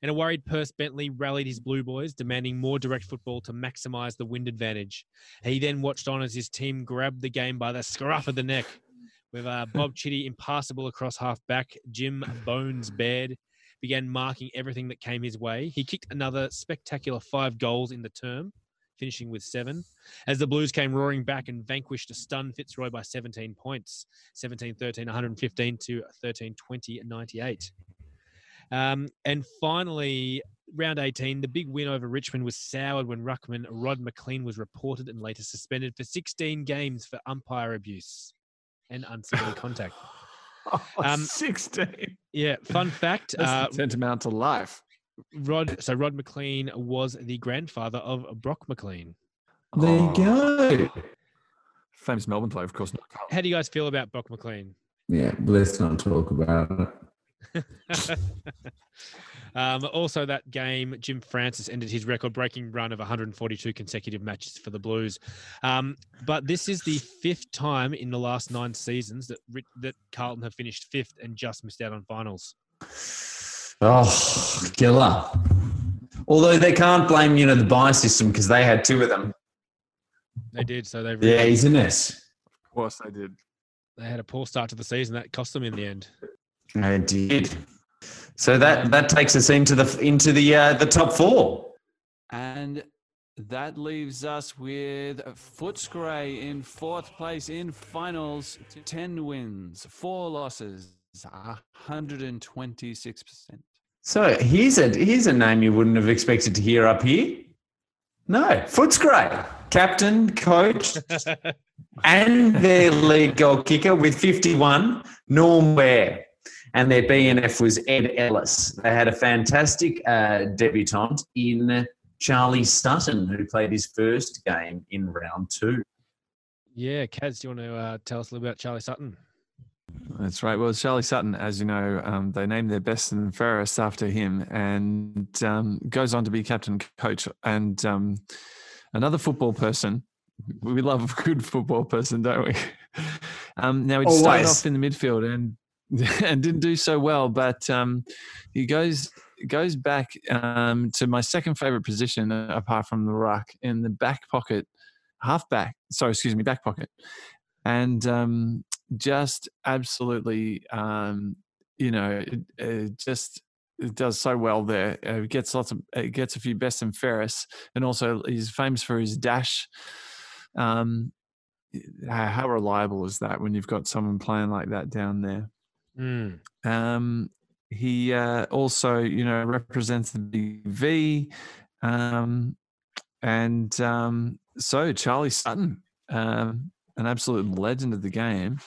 And a worried Perce Bentley rallied his Blue Boys, demanding more direct football to maximise the wind advantage. He then watched on as his team grabbed the game by the scruff of the neck, with uh, Bob Chitty impassable across half back. Jim Bones Baird began marking everything that came his way. He kicked another spectacular five goals in the term, finishing with seven as the Blues came roaring back and vanquished a stunned Fitzroy by 17 points 17 13, 115 to 13 20, 98. Um, and finally, round 18, the big win over Richmond was soured when Ruckman Rod McLean was reported and later suspended for 16 games for umpire abuse and uncivil [laughs] contact. Um, 16. Yeah, fun fact. That's Uh, tantamount to life. Rod, so Rod McLean was the grandfather of Brock McLean. There you go. Famous Melbourne player, of course. Not How do you guys feel about Brock McLean? Yeah, let's not talk about it. [laughs] um, also, that game, Jim Francis ended his record breaking run of 142 consecutive matches for the Blues. Um, but this is the fifth time in the last nine seasons that, that Carlton have finished fifth and just missed out on finals. Oh, killer. Although they can't blame, you know, the buy system because they had two of them. They did. So they, Yeah, really, isn't it? Of course they did. they had a poor start to the season. That cost them in the end. They did. So that that takes us into the into the uh, the top four. And that leaves us with Footscray in fourth place in finals, 10 wins, four losses, 126%. So here's a here's a name you wouldn't have expected to hear up here. No, Footscray, captain, coach, [laughs] and their lead goal kicker with 51, Norm Ware. And their BNF was Ed Ellis. They had a fantastic uh, debutant in Charlie Sutton, who played his first game in round two. Yeah, Kaz, do you want to uh, tell us a little about Charlie Sutton? That's right. Well, Charlie Sutton, as you know, um, they named their best and fairest after him and um, goes on to be captain coach and um, another football person. We love a good football person, don't we? [laughs] Um, now, he started off in the midfield and [laughs] and didn't do so well, but um, he goes goes back um, to my second favorite position apart from the ruck in the back pocket, half back. Sorry, excuse me, back pocket, and um, just absolutely, um, you know, it, it just it does so well there. Uh, gets lots of uh, gets a few best and fairest, and also he's famous for his dash. Um, how reliable is that when you've got someone playing like that down there? Mm. Um, he uh, also, you know, represents the BV. Um, and um, so Charlie Sutton, um, an absolute legend of the game.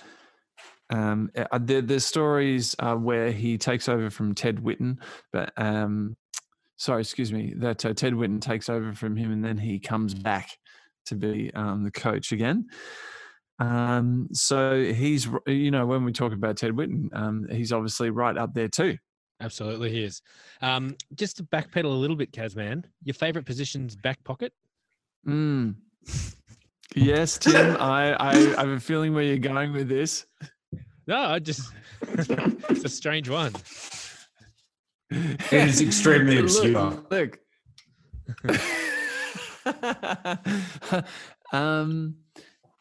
Um, uh, there, there's stories uh, where he takes over from Ted Whitten, but um, sorry, excuse me, that uh, Ted Whitten takes over from him, and then he comes back to be um, the coach again. Um, so he's, you know, when we talk about Ted Whitten, um, he's obviously right up there too. Absolutely, he is. Um, just to backpedal a little bit, Kazman, your favourite position's back pocket? Mm. [laughs] Yes, Tim, I, I, I have a feeling where you're going with this. No, I just it's a strange one. It is extremely [laughs] obscure. Look. look. [laughs] um,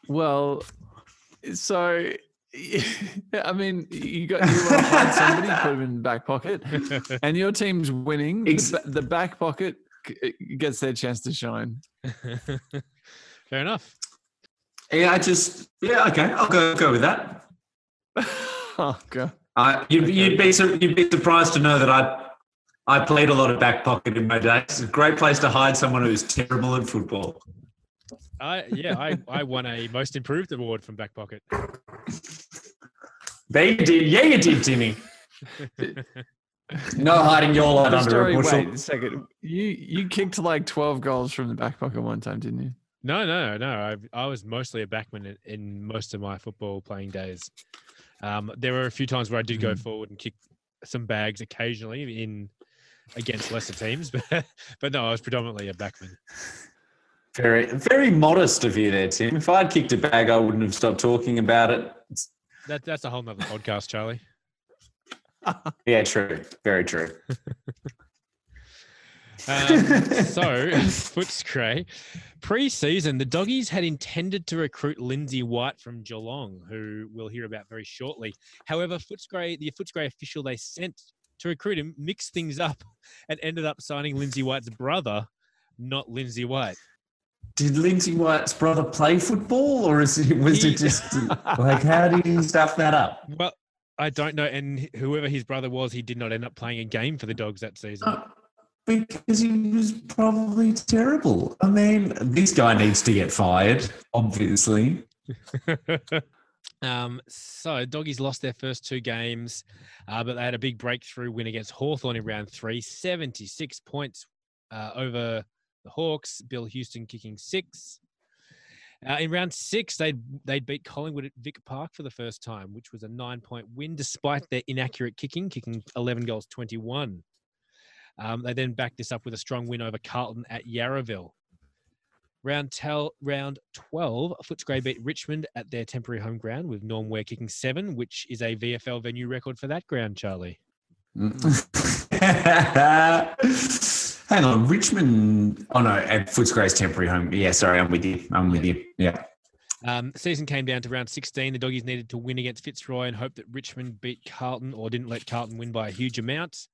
well, so [laughs] I mean, you got you want to find somebody, [laughs] put them in the back pocket, [laughs] and your team's winning. The, Ex- ba- the back pocket gets their chance to shine. Fair enough. Yeah, I just yeah, okay, I'll go go with that. oh god. Uh, you'd, you'd be sur- you'd be surprised to know that I I played a lot of back pocket in my days. It's a great place to hide someone who's terrible at football. I yeah, I, I won a most improved award from back pocket. They did, yeah, you did, Timmy. No hiding your light The under story, a bushel. wait a second. You you kicked like twelve goals from the back pocket one time, didn't you? No, no, no. I, I was mostly a backman in, in most of my football playing days. Um, there were a few times where I did go forward and kick some bags occasionally in against lesser teams, [laughs] but but no, I was predominantly a backman. Very, very modest of you there, Tim. If I'd kicked a bag, I wouldn't have stopped talking about it. That that's a whole nother podcast, Charlie. [laughs] yeah, true. Very true. [laughs] Um, so, [laughs] Footscray, pre-season, the doggies had intended to recruit Lindsay White from Geelong, who we'll hear about very shortly. However, Footscray, the Footscray official they sent to recruit him, mixed things up and ended up signing Lindsay White's brother, not Lindsay White. Did Lindsay White's brother play football, or is it, was He- it just like how did he stuff that up? Well, I don't know, and whoever his brother was, he did not end up playing a game for the Dogs that season. Uh, Because he was probably terrible. I mean, this guy needs to get fired, obviously. [laughs] um, so doggies lost their first two games, uh, but they had a big breakthrough win against Hawthorn in round three, 76 points uh, over the Hawks. Bill Houston kicking six. Uh, in round six, they'd they'd beat Collingwood at Vic Park for the first time, which was a nine point win despite their inaccurate kicking, kicking 11 goals 21. Um, they then backed this up with a strong win over Carlton at Yarraville. Round tel- round 12, Footscray beat Richmond at their temporary home ground with Norm Ware kicking seven, which is a VFL venue record for that ground, Charlie. [laughs] [laughs] Hang on, Richmond. Oh no, at Footscray's temporary home. Yeah, sorry, I'm with you. I'm with you. Yeah. Um, season came down to round 16. The doggies needed to win against Fitzroy and hope that Richmond beat Carlton or didn't let Carlton win by a huge amount.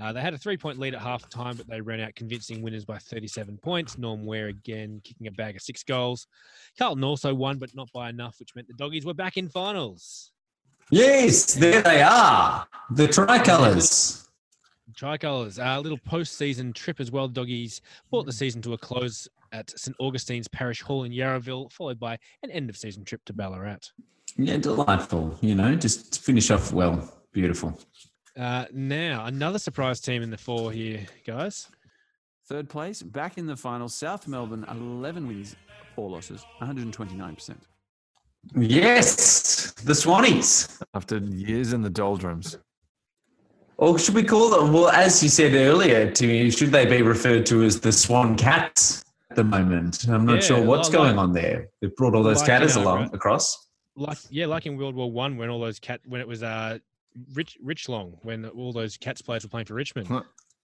Uh, they had a three point lead at half time, but they ran out convincing winners by 37 points. Norm Ware again kicking a bag of six goals. Carlton also won, but not by enough, which meant the doggies were back in finals. Yes, there they are. The tricolours. Tricolours, a little post-season trip as well. Doggies brought the season to a close at St Augustine's Parish Hall in Yarraville, followed by an end-of-season trip to Ballarat. Yeah, delightful. You know, just to finish off well. Beautiful. Uh, now, another surprise team in the four here, guys. Third place, back in the final, South Melbourne, 11 wins, four losses, 129%. Yes, the Swannies. After years in the doldrums. Or should we call them? Well, as you said earlier, Timmy, should they be referred to as the Swan Cats at the moment? I'm not Yeah, sure what's like- going on there. They've brought all those like, catters you know, along right? across. Like, yeah, like in World War One, when all those cat, when it was uh, Rich Richlong, when all those Cats players were playing for Richmond.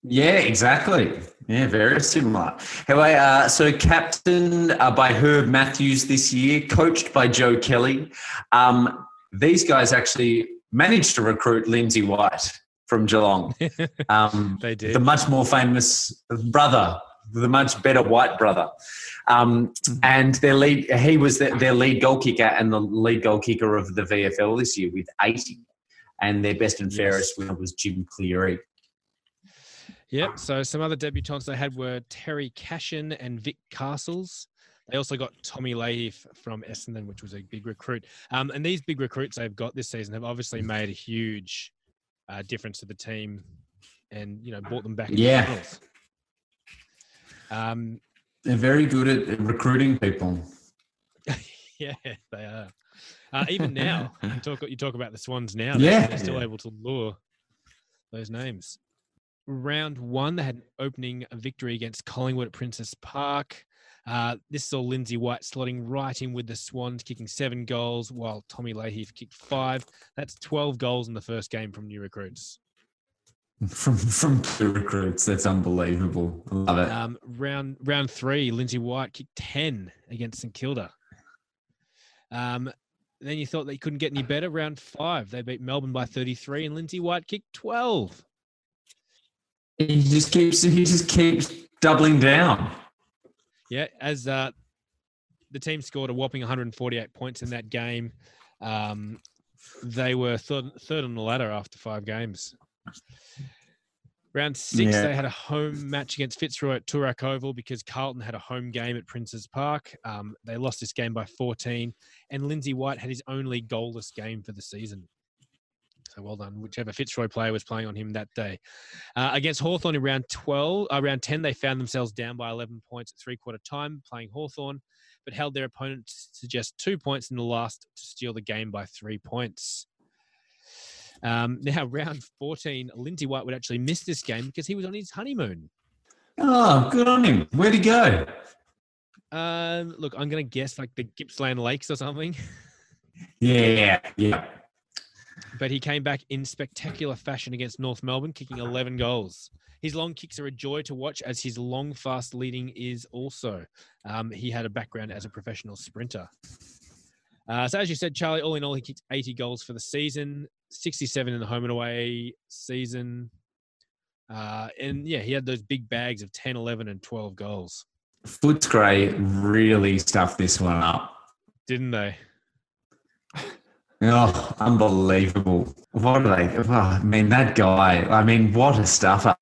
Yeah, exactly. Yeah, very similar. Anyway, uh, so captain uh, by Herb Matthews this year, coached by Joe Kelly. Um, these guys actually managed to recruit Lindsay White from Geelong. [laughs] Um, They did. the much more famous brother, the much better white brother. Um, and their lead, he was the, their lead goal kicker and the lead goal kicker of the VFL this year with 80. And their best and Yes. fairest winner was Jim Cleary. Yep. So some other debutants they had were Terry Cashin and Vic Castles. They also got Tommy Leahy from Essendon, which was a big recruit. Um, and these big recruits they've got this season have obviously made a huge uh, difference to the team, and you know brought them back. Yeah. finals. Um, They're very good at recruiting people. [laughs] yeah, they are. Uh, even now, you talk you talk about the Swans now. Yeah. they're, they're still able to lure those names. Round one, they had an opening victory against Collingwood at Princes Park. Uh, this saw Lindsay White slotting right in with the Swans, kicking seven goals, while Tommy Leahy kicked five. That's 12 goals in the first game from new recruits. [laughs] From from two recruits. That's unbelievable. I love it. Um, round round three, Lindsay White kicked 10 against St Kilda. Um, then you thought they couldn't get any better. Round five, they beat Melbourne by 33, and Lindsay White kicked 12. He just keeps he just keeps doubling down. Yeah, as uh, the team scored a whopping 148 points in that game. Um, they were third, third on the ladder after five games. Round six, Yeah. they had a home match against Fitzroy at Toorak Oval because Carlton had a home game at Princes Park. Um, they lost this game by 14, and Lindsay White had his only goalless game for the season. So well done, whichever Fitzroy player was playing on him that day. Uh, against Hawthorn in round 12, uh, round 10, they found themselves down by 11 points at three quarter time playing Hawthorn, but held their opponents to just two points in the last to steal the game by three points. Um, [laughs] now, round 14, Lindsay White would actually miss this game because he was on his honeymoon. Oh, good on him. Where'd he go? Um, look, I'm going to guess like the Gippsland Lakes or something, [laughs] Yeah, yeah. But he came back in spectacular fashion against North Melbourne, kicking 11 goals. His long kicks are a joy to watch, as his long, fast leading is also. Um, he had a background as a professional sprinter. Uh, so, as you said, Charlie, all in all, he kicked 80 goals for the season, 67 in the home and away season. Uh, and yeah, he had those big bags of 10, 11, and 12 goals, Footscray really stuffed this one up. didn't they? Oh, unbelievable. What are they? Oh, I mean, that guy, I mean, what a stuffer.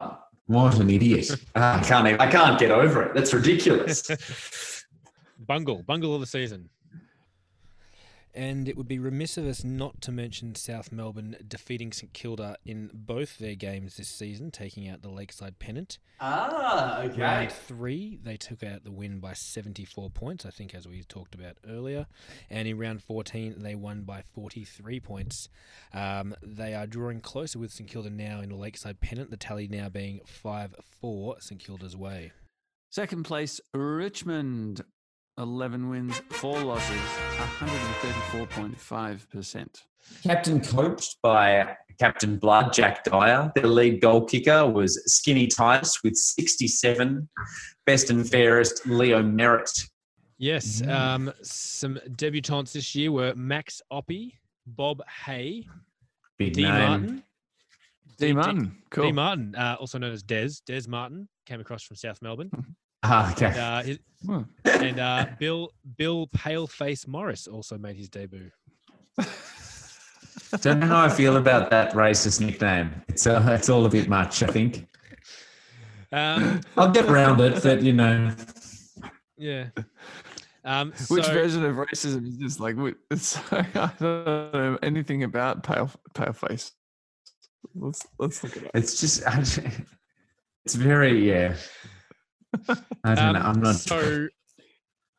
What an idiot. Ah, I can't even, I can't get over it. That's ridiculous. [laughs] Bungle, bungle of the season. And it would be remiss of us not to mention South Melbourne defeating St Kilda in both their games this season, taking out the Lakeside pennant. ah, okay. Round three, they took out the win by 74 points, I think, as we talked about earlier. And in round 14, they won by 43 points. Um, they are drawing closer with St Kilda now in the Lakeside pennant, the tally now being 5 4 St Kilda's way. Second place, Richmond. 11 wins, 4 losses, 134.5%. Captain coached by Captain Blood, Jack Dyer. Their lead goal kicker was Skinny Titus with 67. Best and fairest, Leo Merrett. Yes, um, some debutantes this year were Max Oppy, Bob Hay, Big D name. Martin, D. Martin, cool. D Martin, uh, also known as Des, Des Martin, came across from South Melbourne, [laughs] Ah, okay. and, uh, his, Well, and uh, Bill Bill Paleface Morris also made his debut. Don't know how I feel about that racist nickname. It's uh, it's all a bit much, I think. Um, I'll get around it, but you know, yeah. Um, Which version of racism is this? Like, wh- [laughs] it's, I don't know anything about pale pale face. Let's let's look it up. it's just [laughs] it's very yeah. I don't know. um, I'm not. So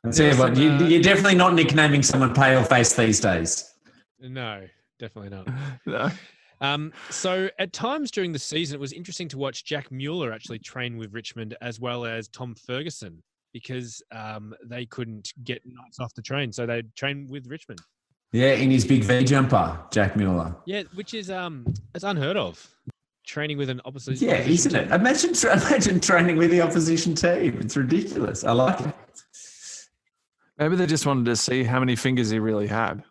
I'll tell you there's what, some, you, uh, you're definitely not nicknaming someone pale face these days. no, definitely not. [laughs] No. Um, so at times during the season, it was interesting to watch Jack Mueller actually train with Richmond as well as Tom Ferguson because um, they couldn't get nights off the train, so they'd train with Richmond. Yeah, in his big V jumper, Jack Mueller. Yeah, which is um, it's unheard of. Training with an opposite. Yeah, isn't team. it? Imagine, tra- [laughs] imagine training with the opposition team. It's ridiculous. I like it. Maybe they just wanted to see how many fingers he really had.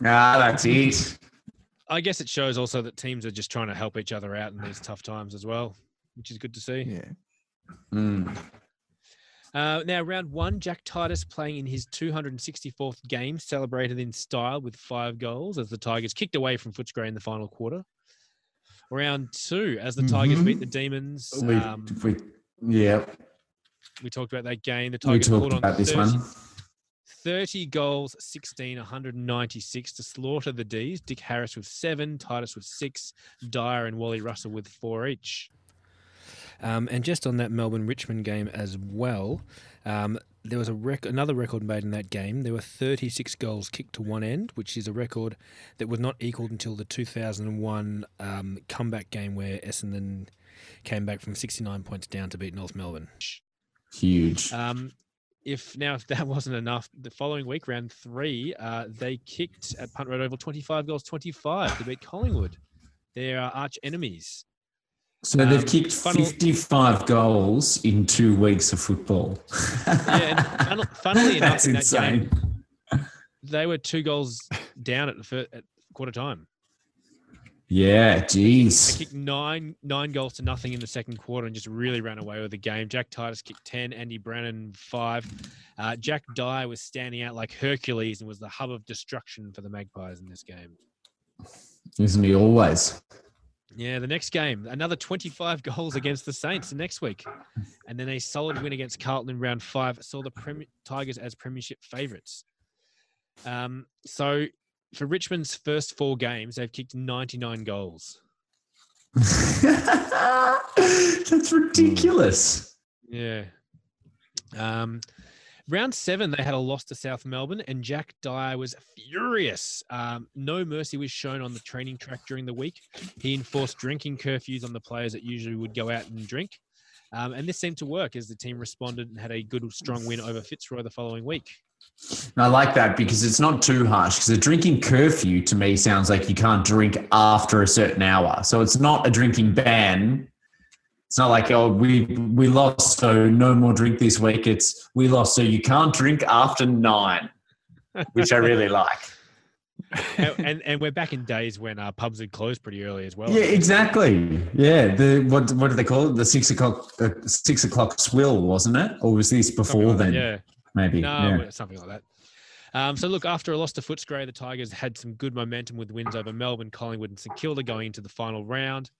Ah, that's it. I guess it shows also that teams are just trying to help each other out in these tough times as well, which is good to see. Yeah. Mm. Uh, now, round one, Jack Titus playing in his 264th game, celebrated in style with five goals as the Tigers kicked away from Footscray in the final quarter. Round two, as the Tigers Mhm. beat the Demons, We, um, we, yeah, we talked about that game. The Tigers pulled on about this 30, one. 30 goals, 16, 196 to slaughter the Ds. Dick Harris with seven, Titus with six, Dyer and Wally Russell with four each. Um, and just on that Melbourne Richmond game as well, um, there was a rec- another record made in that game. There were 36 goals kicked to one end, which is a record that was not equalled until the 2001 um, comeback game where Essendon came back from 69 points down to beat North Melbourne. Huge. Um, if now if that [laughs] wasn't enough, the following week, round three, uh, they kicked at Punt Road Oval 25 goals 25 to beat Collingwood. They are arch enemies. So they've um, kicked funnel- 55 goals in two weeks of football. Yeah, funnel- [laughs] funnily enough, That's in that insane. game, they were two goals down at the fir- at quarter time. Yeah, geez. They jeez. kicked nine nine goals to nothing in the second quarter and just really ran away with the game. Jack Titus kicked ten, Andy Brennan five. Uh, Jack Dyer was standing out like Hercules and was the hub of destruction for the Magpies in this game. Isn't he always? Yeah, the next game, another 25 goals against the Saints next week. And then a solid win against Carlton in round five saw the Tigers as premiership favourites. Um, so for Richmond's first four games, they've kicked 99 goals. [laughs] That's ridiculous. Yeah. Um, round seven, they had a loss to South Melbourne, and Jack Dyer was furious. Um, no mercy was shown on the training track during the week. He enforced drinking curfews on the players that usually would go out and drink. Um, and this seemed to work as the team responded and had a good, strong win over Fitzroy the following week. I like that because it's not too harsh. Because a drinking curfew to me sounds like you can't drink after a certain hour. So it's not a drinking ban. It's not like oh we we lost so no more drink this week. It's we lost so you can't drink after nine, which I really [laughs] like. and, and, and we're back in days when uh, pubs had closed pretty early as well. Yeah, exactly. Yeah, the what what do they call it? The six o'clock uh, six o'clock swill, wasn't it? Or was this before like that, then? Yeah. Maybe. No, yeah. something like that. Um, so look, after a loss to Footscray, the Tigers had some good momentum with wins over Melbourne, Collingwood, and St Kilda going into the final round.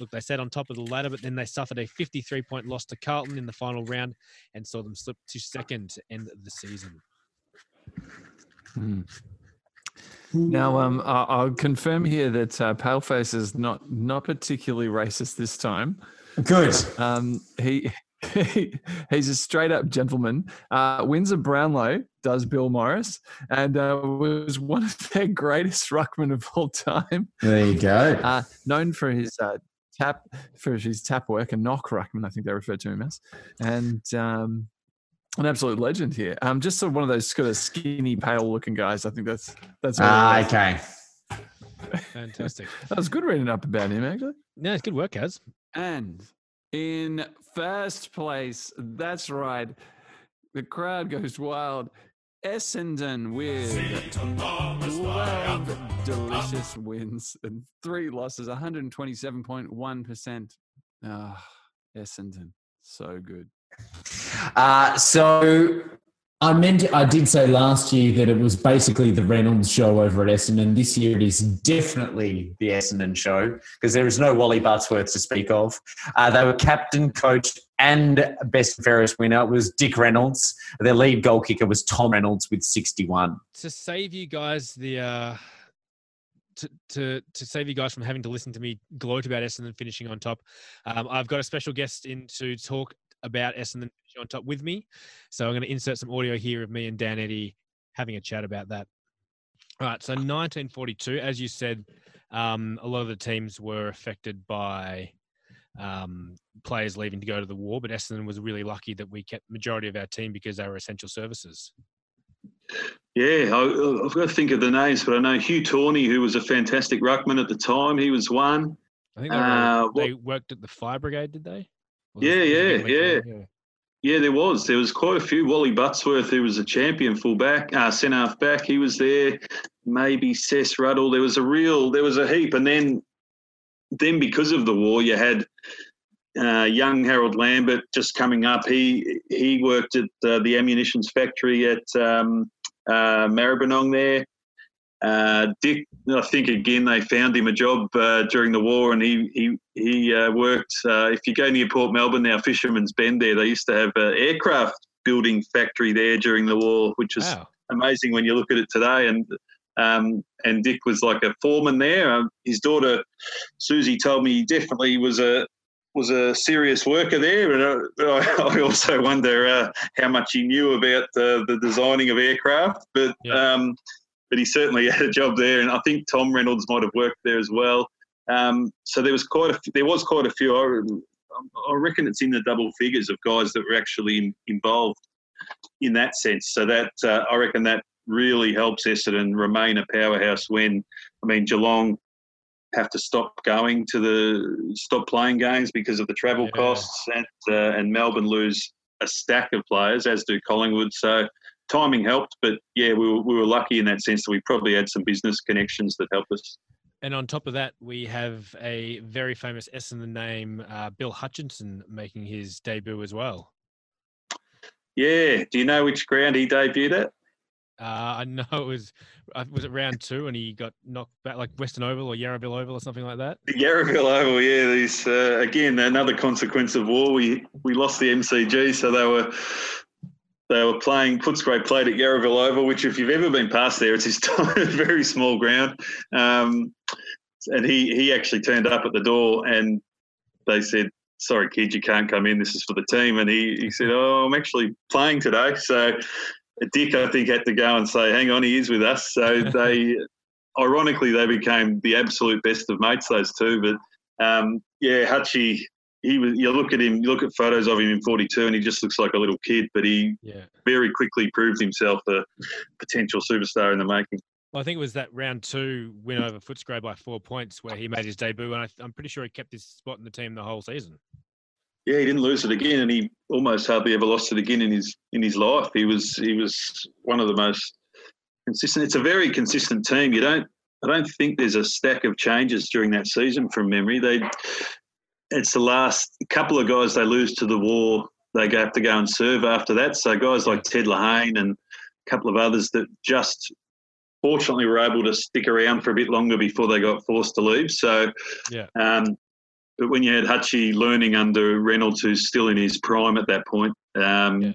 Look, they sat on top of the ladder, but then they suffered a 53-point loss to Carlton in the final round and saw them slip to second to end the season. Hmm. Now, um, I- I'll confirm here that uh, Paleface is not not particularly racist this time. Good. Um, he, [laughs] he he's a straight up gentleman. Uh, Windsor Brownlow does Bill Morris, and uh, was one of their greatest [laughs] ruckmen of all time. There you go. Uh, known for his uh, tap for his tap work and knock ruckman, I think they referred to him as, and um, an absolute legend here. Um, just sort of one of those sort of skinny, pale looking guys. I think that's that's. what Ah, okay. Fantastic. [laughs] That was good reading up about him actually. Yeah, it's good work, Kaz. And in first place, that's right, the crowd goes wild. Essendon with 12 delicious wins and three losses, 127.1%. Ah, Essendon, so good. Uh, so I meant I did say last year that it was basically the Reynolds show over at Essendon. This year it is definitely the Essendon show because there is no Wally Buttsworth to speak of. Uh, they were captain, coach, and best fairest winner was Dick Reynolds. Their lead goal kicker was Tom Reynolds with 61. to save you guys the uh to, to to save you guys from having to listen to me gloat about Essendon finishing on top, um, I've got a special guest in to talk about Essendon on top with me. So I'm going to insert some audio here of me and Dan Eddy having a chat about that. All right. So 1942, as you said, um, a lot of the teams were affected by um, players leaving to go to the war, but Essendon was really lucky that we kept majority of our team because they were essential services. Yeah, I, I've got to think of the names, but I know Hugh Torney, who was a fantastic ruckman at the time. He was one. I think they, were, Uh, they worked at the fire brigade, did they? Yeah, was yeah, yeah. Yeah, there was. There was quite a few. Wally Buttsworth, who was a champion fullback, uh, centre half back, he was there. Maybe Cec Ruddell. There was a real, there was a heap. And then, then because of the war, you had uh, young Harold Lambert just coming up. He he worked at uh, the ammunitions factory at um, uh, Maribyrnong there. Uh, Dick, I think again they found him a job uh, during the war, and he he he uh, worked. Uh, if you go near Port Melbourne now, Fisherman's Bend there, they used to have an aircraft building factory there during the war, which is Wow. amazing when you look at it today. And um, and Dick was like a foreman there. Um, his daughter Susie told me he definitely was a was a serious worker there, and uh, [laughs] I also wonder uh, how much he knew about the designing of aircraft. But Yeah. um, but he certainly [laughs] had a job there, and I think Tom Reynolds might have worked there as well. Um, so there was quite a f- there was quite a few. I, I reckon it's in the double figures of guys that were actually in, involved in that sense. So that uh, I reckon that really helps Essendon remain a powerhouse when I mean Geelong have to stop going to the stop playing games because of the travel Yeah. costs, and uh, and Melbourne lose a stack of players, as do Collingwood. So timing helped, but yeah, we were, we were lucky in that sense that we probably had some business connections that helped us. And on top of that, we have a very famous S in the name, uh, Bill Hutchinson, making his debut as well. Yeah, do you know which ground he debuted at? Uh, I know it was uh, was it round two, and he got knocked back like Western Oval or Yarraville Oval or something like that. Yarraville Oval, yeah. These uh, again another consequence of war. We we lost the MCG, so they were they were playing Footscray played at Yarraville Oval, which if you've ever been past there, it's [laughs] tiny, very small ground. Um, and he he actually turned up at the door, and they said, "Sorry, kid, you can't come in. This is for the team." And he he said, "Oh, I'm actually playing today." So Dick, I think, had to go and say, "Hang on, he is with us." So [laughs] they ironically, they became the absolute best of mates, those two. But um, yeah, Hutchie, he was. You look at him, you look at photos of him in '42, and he just looks like a little kid. But he Yeah. very quickly proved himself a potential superstar in the making. Well, I think it was that round two win over Footscray by four points where he made his debut, and I, I'm pretty sure he kept his spot in the team the whole season. Yeah, he didn't lose it again, and he almost hardly ever lost it again in his in his life. He was he was one of the most consistent. It's a very consistent team. You don't I don't think there's a stack of changes during that season from memory. They it's the last couple of guys they lose to the war. They have to go and serve after that. So guys like Ted Leehane and a couple of others that just fortunately were able to stick around for a bit longer before they got forced to leave. So Yeah. um, but when you had Hutchie learning under Reynolds, who's still in his prime at that point, um, Yeah.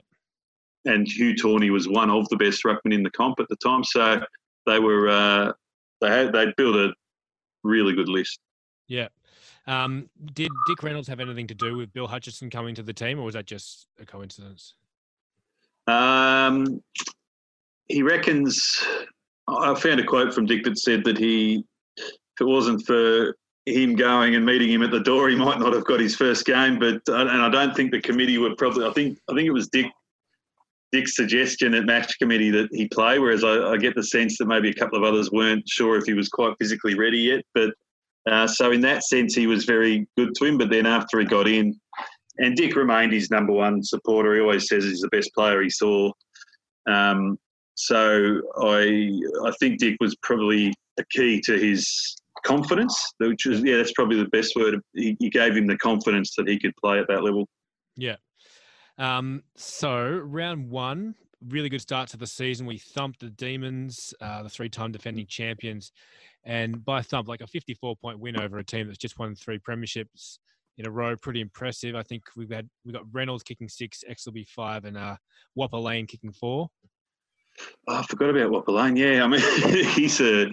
and Hugh Torney was one of the best ruckmen in the comp at the time, so they were uh, they had they built a really good list. Yeah. Um, did Dick Reynolds have anything to do with Bill Hutchinson coming to the team, or was that just a coincidence? Um, he reckons. I found a quote from Dick that said that he, if it wasn't for him going and meeting him at the door, he might not have got his first game. But and I don't think the committee would probably. I think I think it was Dick. Dick's suggestion at match committee that he play, whereas I, I get the sense that maybe a couple of others weren't sure if he was quite physically ready yet. But uh, so in that sense, he was very good to him. But then after he got in, and Dick remained his number one supporter. He always says he's the best player he saw. Um, so I I think Dick was probably a key to his confidence, which was yeah, that's probably the best word. He, he gave him the confidence that he could play at that level. Yeah. Um, so round one, really good start to the season. We thumped the Demons, uh, the three-time defending champions, and by thump, like a 54-point win over a team that's just won three premierships in a row. Pretty impressive. I think we've had we got Reynolds kicking six, Exelby five, and uh, Whopper Lane kicking four. Oh, I forgot about Whopper Lane. Yeah, I mean [laughs] he's a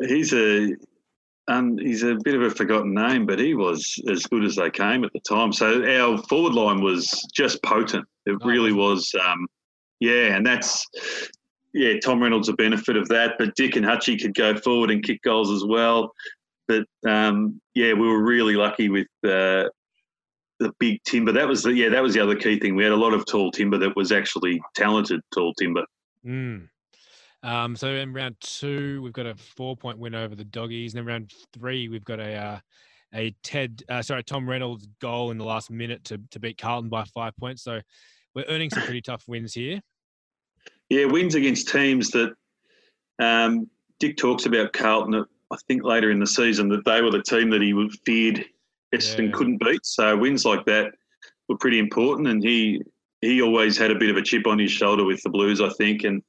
he's a um, he's a bit of a forgotten name, but he was as good as they came at the time. So our forward line was just potent. It really was was. Um, yeah, and that's yeah. Tom Reynolds a benefit of that, but Dick and Hutchie could go forward and kick goals as well. But um, yeah, we were really lucky with uh, the big timber. That was the, yeah, that was the other key thing. We had a lot of tall timber that was actually talented tall timber. Mm. Um, so in round two, we've got a four-point win over the Doggies, and then round three, we've got a uh, a Ted, uh, sorry, Tom Reynolds goal in the last minute to to beat Carlton by five points. So we're earning some pretty tough wins here. Yeah, wins against teams that um, Dick talks about Carlton. I think later in the season that they were the team that he feared Essendon Yeah. couldn't beat. So wins like that were pretty important, and he he always had a bit of a chip on his shoulder with the Blues, I think, and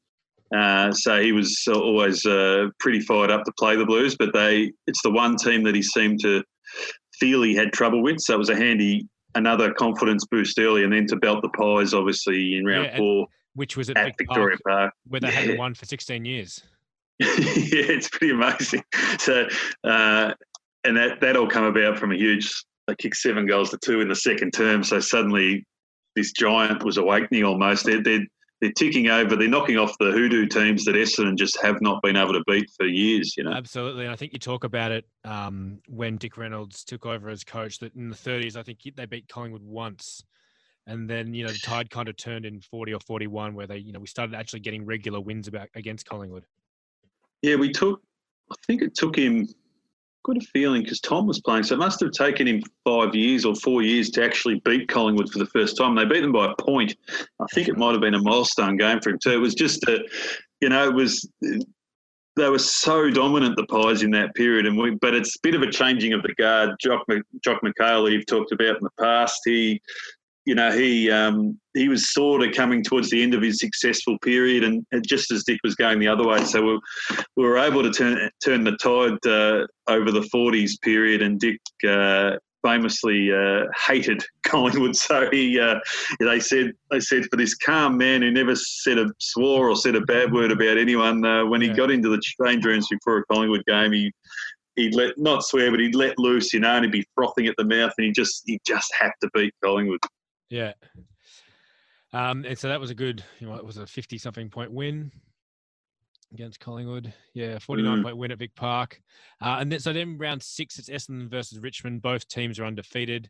uh, so he was always uh, pretty fired up to play the Blues. But they, it's the one team that he seemed to feel he had trouble with. So it was a handy another confidence boost early, and then to belt the Pies, obviously in round Yeah, four Which was at, at Victoria Park, Park. where they hadn't won for 16 years. [laughs] yeah, it's pretty amazing. So, uh, and that that all come about from a huge they kicked seven goals to two in the second term. So suddenly, this giant was awakening almost. They're, they're, they're ticking over. They're knocking off the hoodoo teams that Essendon just have not been able to beat for years. You know, Absolutely. And I think you talk about it um, when Dick Reynolds took over as coach that in the 30s, I think they beat Collingwood once. And then, you know, the tide kind of turned in 40 or 41 where they, you know, we started actually getting regular wins about against Collingwood. Yeah, we took. I think it took him. Got a feeling because Tom was playing, so it must have taken him five years or four years to actually beat Collingwood for the first time. They beat them by a point. I think it might have been a milestone game for him too. It was just a, you know, it was. They were so dominant, the Pies, in that period, and we. But it's a bit of a changing of the guard. Jock, Jock McHale, you've talked about in the past. He, you know, he um, he was sort of coming towards the end of his successful period, and, and just as Dick was going the other way, so we, we were able to turn turn the tide uh, over the '40s period, and Dick uh, famously uh, hated [laughs] Collingwood. So he, uh, they said, they said for this calm man who never said a swore or said a bad word about anyone, uh, when he Yeah. got into the change rooms before a Collingwood game, he he'd let not swear, but he'd let loose, you know, and he'd be frothing at the mouth, and he just he just had to beat Collingwood. Yeah. Um, and so that was a good, you know, it was a 50 something point win against Collingwood. Yeah, 49 point win at Vic Park. Uh, and then, so then round six, it's Essendon versus Richmond. Both teams are undefeated.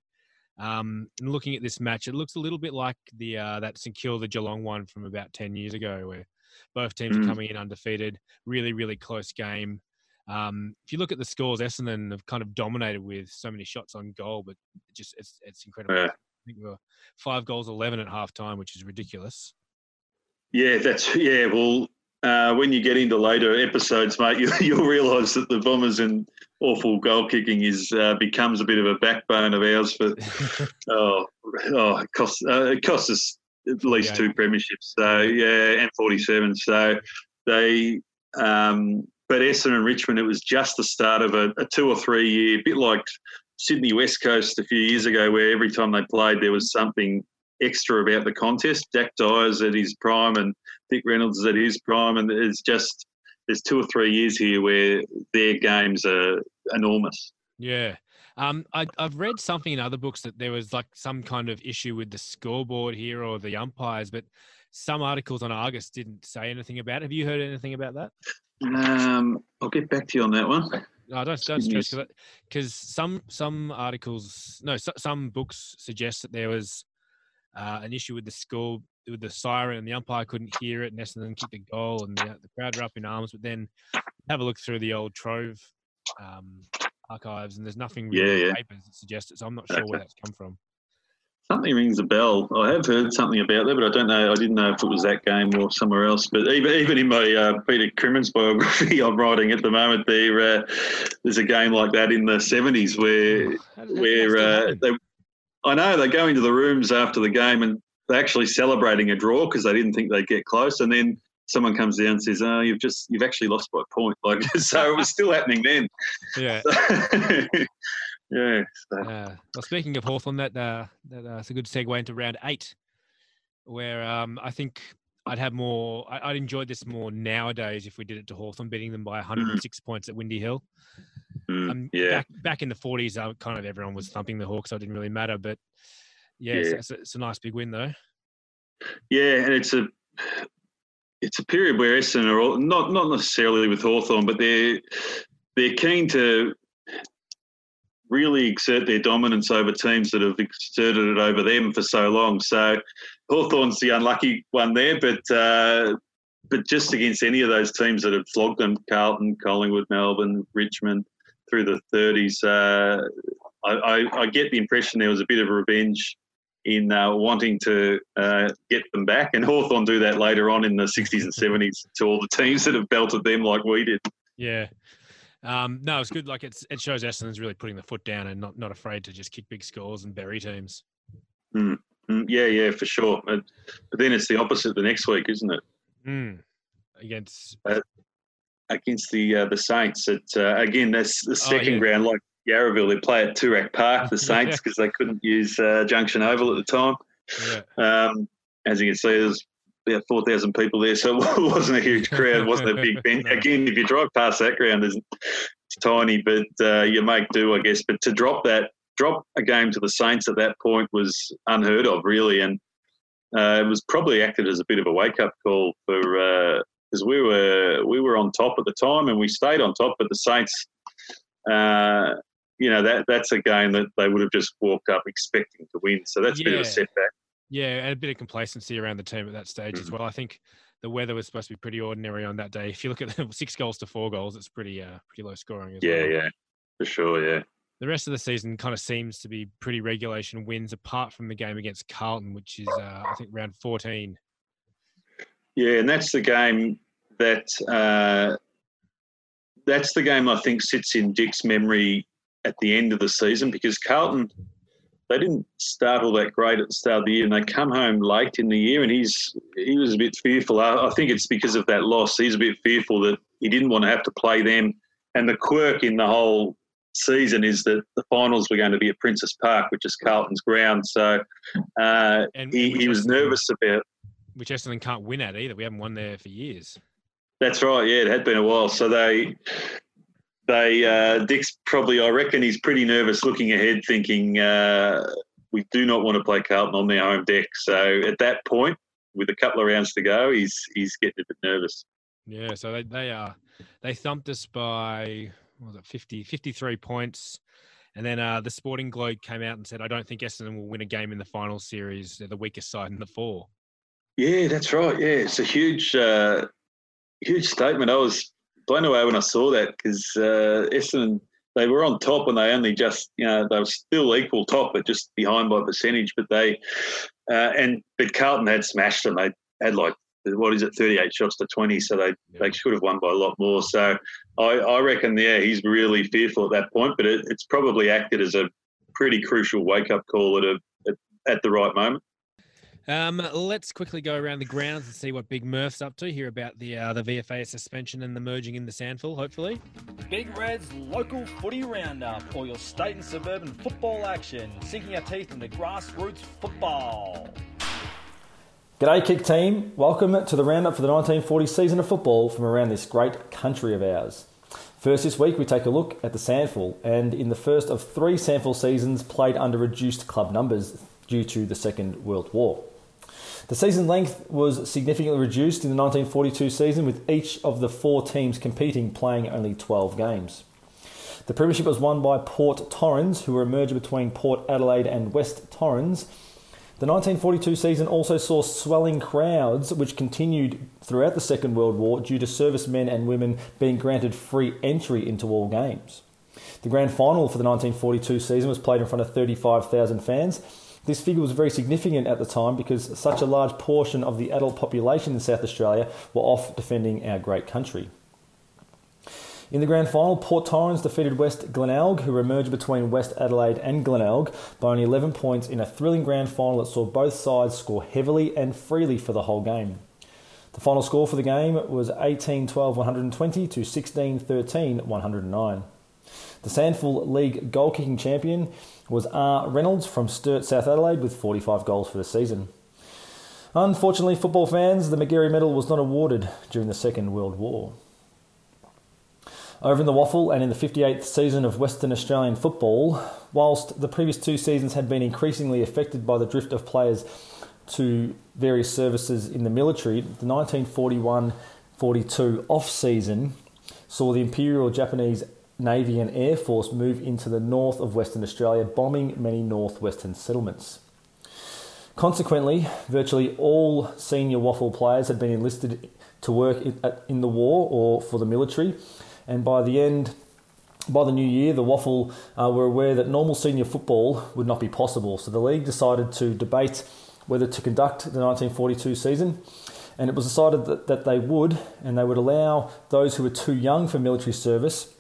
Um, and looking at this match, it looks a little bit like the uh, that St Kilda Geelong one from about 10 years ago, where both teams are Mm. coming in undefeated. Really, really close game. Um, if you look at the scores, Essendon have kind of dominated with so many shots on goal, but just it's it's incredible. Yeah. I think we were five goals, 11 at half time, which is ridiculous. Yeah, that's yeah. Well, uh, when you get into later episodes, mate, [laughs] you, you'll realise that the Bombers and awful goal kicking is uh, becomes a bit of a backbone of ours. For [laughs] oh, oh, it costs uh, it costs us at least Yeah. two premierships. So yeah, and forty seven. So they. Um, but Essendon and Richmond, it was just the start of a, a two or three year, bit like Sydney West Coast a few years ago, where every time they played, there was something extra about the contest. Jack Dyer's at his prime and Dick Reynolds is at his prime, and it's just there's two or three years here where their games are enormous. Yeah. Um, I, I've read something in other books that there was like some kind of issue with the scoreboard here or the umpires, but some articles on Argus didn't say anything about it. Have you heard anything about that? Um, I'll get back to you on that one. No, don't don't stress because some some articles, no, so, some books suggest that there was uh, an issue with the score with the siren and the umpire couldn't hear it, and Essendon kicked a goal, and the, the crowd were up in arms. But then have a look through the old Trove um, archives, and there's nothing really in Yeah, the yeah. papers that suggest it. So I'm not sure where that's come from. Something rings a bell. I have heard something about that, but I don't know. I didn't know if it was that game or somewhere else. But even even in my uh, Peter Crimmins biography [laughs] I'm writing at the moment, there uh, there's a game like that in the 70s where where uh, they, I know they go into the rooms after the game and they're actually celebrating a draw because they didn't think they'd get close, and then someone comes down and says, "Oh, you've just you've actually lost by a point." Like [laughs] so, it was still happening then. yeah. [laughs] yeah. So, Uh, well, speaking of Hawthorn, that uh, that uh, it's a good segue into round eight, where um, I think I'd have more. I, I'd enjoy this more nowadays if we did it to Hawthorn, beating them by 106 points at Windy Hill. mm, Um, yeah. Back back in the 40s, uh, kind of everyone was thumping the Hawks, so it didn't really matter. But yeah, It's, Yeah. it's, a, it's a nice big win though. Yeah, and it's a it's a period where Essendon are all, not not necessarily with Hawthorn, but they're they're keen to really exert their dominance over teams that have exerted it over them for so long. So Hawthorn's the unlucky one there, but uh, but just against any of those teams that have flogged them, Carlton, Collingwood, Melbourne, Richmond, through the 30s, uh, I, I, I get the impression there was a bit of revenge in uh, wanting to uh, get them back. And Hawthorn do that later on in the 60s and 70s to all the teams that have belted them like we did. Yeah. Um, no, it's good. Like it's it shows Essendon's really putting the foot down and not not afraid to just kick big scores and bury teams. Mm, yeah, yeah, for sure. But, but then it's the opposite the next week, isn't it? Mm. Against Against the uh, the Saints. It, uh, again, that's the second yeah. ground like Yarraville. They play at Toorak Park, the [laughs] Saints, because they couldn't use uh, Junction Oval at the time. yeah, Um, as you can see, there's about 4,000 people there, so [laughs] it wasn't a huge crowd, it wasn't a big [laughs] bench. No. Again, if you drive past that ground, it's tiny, but uh, you make do, I guess. But to drop that drop a game to the Saints at that point was unheard of, really, and uh, it was probably acted as a bit of a wake up call for because uh, we were we were on top at the time and we stayed on top, but the Saints. Uh, you know that that's a game that they would have just walked up expecting to win. So that's yeah. a bit of a setback. Yeah, and a bit of complacency around the team at that stage mm-hmm. as well. I think the weather was supposed to be pretty ordinary on that day. If you look at the [laughs] six goals to four goals, it's pretty uh, pretty low scoring. yeah, well. yeah, for sure. Yeah. The rest of the season kind of seems to be pretty regulation wins, apart from the game against Carlton, which is uh, I think round fourteen. Yeah, and that's the game that uh, that's the game I think sits in Dick's memory at the end of the season because Carlton they didn't start all that great at the start of the year, and they come home late in the year, and he's he was a bit fearful. I, I think it's because of that loss. He's a bit fearful that he didn't want to have to play them. And the quirk in the whole season is that the finals were going to be at Princes Park, which is Carlton's ground. So uh, he, he was nervous about. Which Essendon can't win at either. We haven't won there for years. That's right. Yeah, it had been a while. So they they uh, Dick's probably I reckon he's pretty nervous looking ahead, thinking uh, we do not want to play Carlton on their home deck. So at that point, with a couple of rounds to go, he's he's getting a bit nervous. Yeah, so they they are they thumped us by was it 50, 53 points. And then uh, the Sporting Globe came out and said, I don't think Essendon will win a game in the final series. They're the weakest side in the four. Yeah, that's right. Yeah, it's a huge, uh, huge statement. I was blown away when I saw that because uh, Essendon they were on top and they only just you know they were still equal top but just behind by percentage. But they uh, and but Carlton had smashed them. They had like what is it, 38 shots to 20. So they, yeah. they should have won by a lot more. So I, I reckon, yeah, he's really fearful at that point, but it, it's probably acted as a pretty crucial wake up call at, a, at, at the right moment. Um, let's quickly go around the grounds and see what Big Murph's up to. Hear about the uh, the VFA suspension and the merging in the SANFL, hopefully. Big Red's local footy roundup, all your state and suburban football action, sinking our teeth into grassroots football. G'day, Kick Team. Welcome to the roundup for the 1940 season of football from around this great country of ours. First, this week we take a look at the SANFL, and in the first of three SANFL seasons played under reduced club numbers due to the Second World War. The season length was significantly reduced in the 1942 season, with each of the four teams competing playing only 12 games. The premiership was won by Port Torrens, who were a merger between Port Adelaide and West Torrens, the 1942 season also saw swelling crowds, which continued throughout the Second World War due to servicemen and women being granted free entry into all games. The grand final for the 1942 season was played in front of 35,000 fans. This figure was very significant at the time because such a large portion of the adult population in South Australia were off defending our great country. In the grand final, Port Torrens defeated West Glenelg, who emerged between West Adelaide and Glenelg, by only 11 points in a thrilling grand final that saw both sides score heavily and freely for the whole game. The final score for the game was 18 12 120 to 16 13 109. The SANFL League goal kicking champion was R. Reynolds from Sturt, South Adelaide, with 45 goals for the season. Unfortunately, football fans, the Magarey Medal was not awarded during the Second World War. Over in the WAFL and in the 58th season of Western Australian football, whilst the previous two seasons had been increasingly affected by the drift of players to various services in the military, the 1941 42 off season saw the Imperial Japanese Navy and Air Force move into the north of Western Australia, bombing many northwestern settlements. Consequently, virtually all senior WAFL players had been enlisted to work in the war or for the military, and by the end, by the new year, the WAFL uh, were aware that normal senior football would not be possible. So the league decided to debate whether to conduct the 1942 season. And it was decided that, that they would, and they would allow those who were too young for military service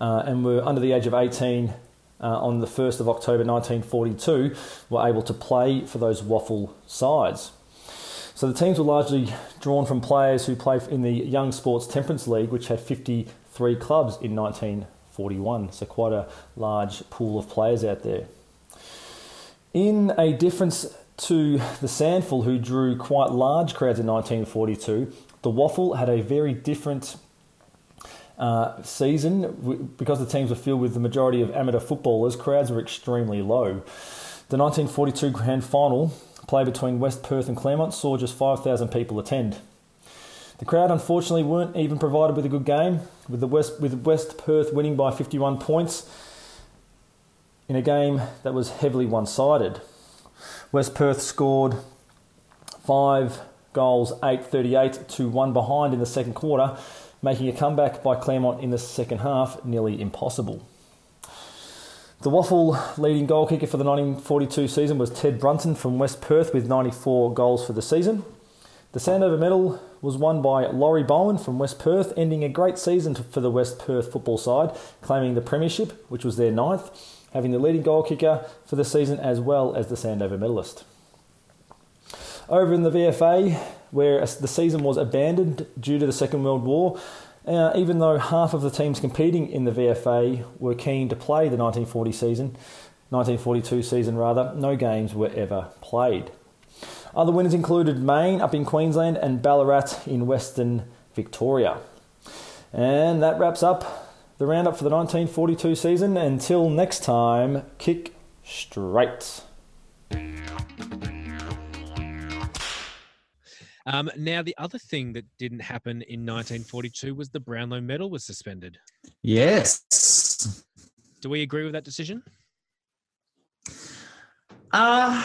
uh, and were under the age of 18 uh, on the 1st of October 1942 were able to play for those WAFL sides. So the teams were largely drawn from players who play in the Young Sports Temperance League, which had 53 clubs in 1941. So quite a large pool of players out there. In a difference to the SANFL, who drew quite large crowds in 1942, the WAFL had a very different uh, season, because the teams were filled with the majority of amateur footballers, crowds were extremely low. The 1942 grand final, play between West Perth and Claremont, saw just 5,000 people attend. The crowd unfortunately weren't even provided with a good game, with the West with West Perth winning by 51 points in a game that was heavily one-sided. West Perth scored five goals, 8:38 to one behind in the second quarter, making a comeback by Claremont in the second half nearly impossible. The WAFL leading goal kicker for the 1942 season was Ted Brunton from West Perth with 94 goals for the season. The Sandover medal was won by Laurie Bowen from West Perth, ending a great season for the West Perth football side, claiming the premiership, which was their ninth, having the leading goal kicker for the season as well as the Sandover medalist. Over in the VFA, where the season was abandoned due to the Second World War, uh, even though half of the teams competing in the VFA were keen to play the 1940 season, 1942 season rather, no games were ever played. Other winners included Maine up in Queensland and Ballarat in Western Victoria. And that wraps up the roundup for the 1942 season. Until next time, kick straight. Um, now, the other thing that didn't happen in 1942 was the Brownlow medal was suspended. Yes. Do we agree with that decision? Uh,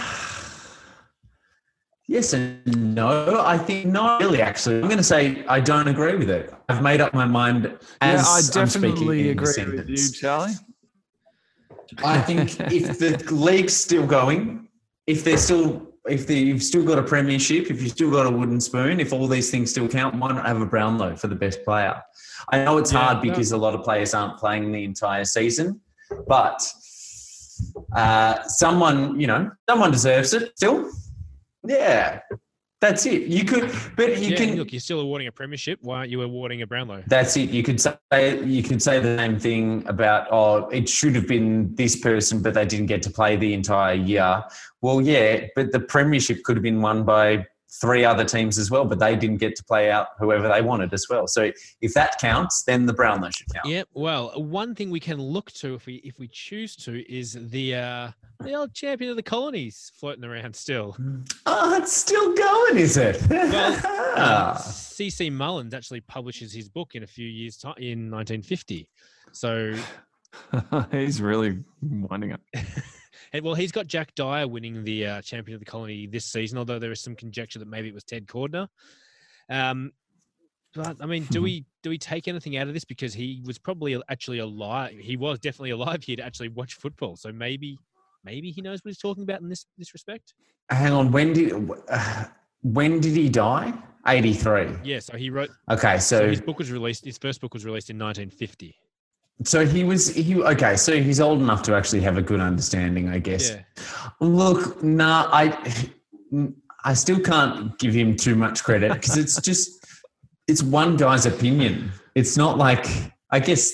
yes and no. I think not really, actually. I'm going to say I don't agree with it. I've made up my mind as yeah, I I'm speaking definitely in agree with you. Charlie. I think if the league's still going, if they're still, if they, you've still got a premiership, if you've still got a wooden spoon, if all these things still count, why not have a Brownlow for the best player? I know it's Yeah, hard no. because a lot of players aren't playing the entire season, but uh, someone, you know, someone deserves it still. Yeah, that's it. You could, but you yeah, can. look, you're still awarding a premiership. Why aren't you awarding a Brownlow? That's it. You could say you could say the same thing about oh, it should have been this person, but they didn't get to play the entire year. Well, yeah, but the premiership could have been won by three other teams as well, but they didn't get to play out whoever they wanted as well. So if that counts, then the Brownlow should count. Yeah, well, one thing we can look to if we if we choose to is the uh, the old champion of the colonies floating around still. [laughs] Oh, it's still going, is it? Well, [laughs] um, CC Mullins actually publishes his book in a few years' time in 1950. So, [laughs] He's really winding up. And, well, he's got Jack Dyer winning the uh, champion of the colony this season. Although there is some conjecture that maybe it was Ted Cordner. Um, but I mean, do we [laughs] do we take anything out of this because he was probably actually alive? He was definitely alive here to actually watch football. So maybe maybe he knows what he's talking about in this this respect. Hang on, when did uh, when did he die? Eighty three. Yeah. So he wrote. Okay, So so his book was released. His first book was released in 1950. So he was he okay. So he's old enough to actually have a good understanding, I guess. Yeah. Look, nah, I I still can't give him too much credit because it's just it's one guy's opinion. It's not like I guess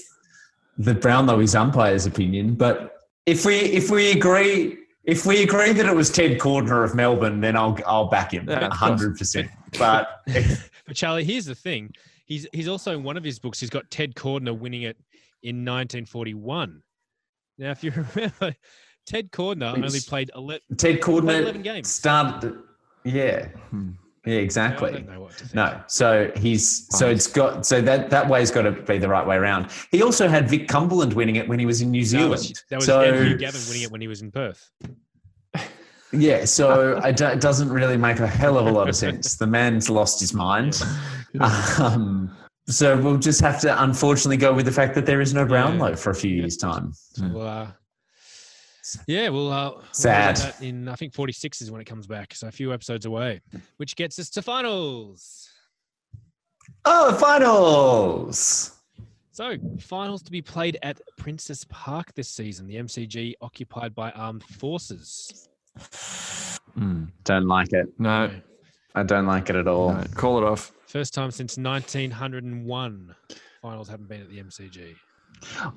the Brownlow is umpire's opinion, but if we if we agree if we agree that it was Ted Cordner of Melbourne, then I'll I'll back him Yeah, hundred percent. But [laughs] But Charlie, here's the thing. He's he's also in one of his books. He's got Ted Cordner winning it in 1941. Now, if you [laughs] remember, Ted Cordner only played 11, Ted played Cordner 11 games. started. Yeah, Hmm. yeah, exactly. don't know what to think. No, so he's so it's got so that that way's got to be the right way around. He also had Vic Cumberland winning it when he was in New That Zealand. was, that was so Andrew Gavin winning it when he was in Perth. [laughs] yeah, so it doesn't really make a hell of a lot of sense. The man's lost his mind. [laughs] Um, so we'll just have to unfortunately go with the fact that there is no Brownlow for a few Yeah. years' time. So, Mm. uh, yeah, we'll, uh, we'll Sad. in I think 46 is when it comes back. So a few episodes away, which gets us to finals. Oh, finals! So, finals to be played at Princes Park this season, the MCG occupied by armed forces. Mm. Don't like it. No, I don't like it at all. no, call it off. First time since 1901, finals haven't been at the MCG.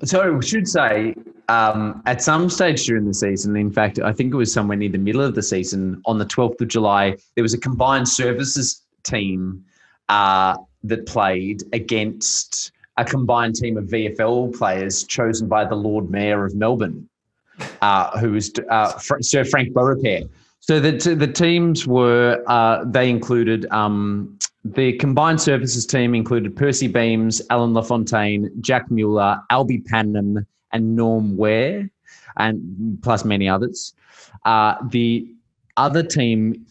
So we should say um, at some stage during the season, in fact, I think it was somewhere near the middle of the season, on the 12th of July, there was a combined services team uh, that played against a combined team of VFL players chosen by the Lord Mayor of Melbourne, uh, who was uh, Sir Frank Beaurepaire. So the, the teams were, uh, they included, um, the combined services team included Percy Beames, Alan LaFontaine, Jack Mueller, Alby Pannam, and Norm Ware, and plus many others. Uh, the other team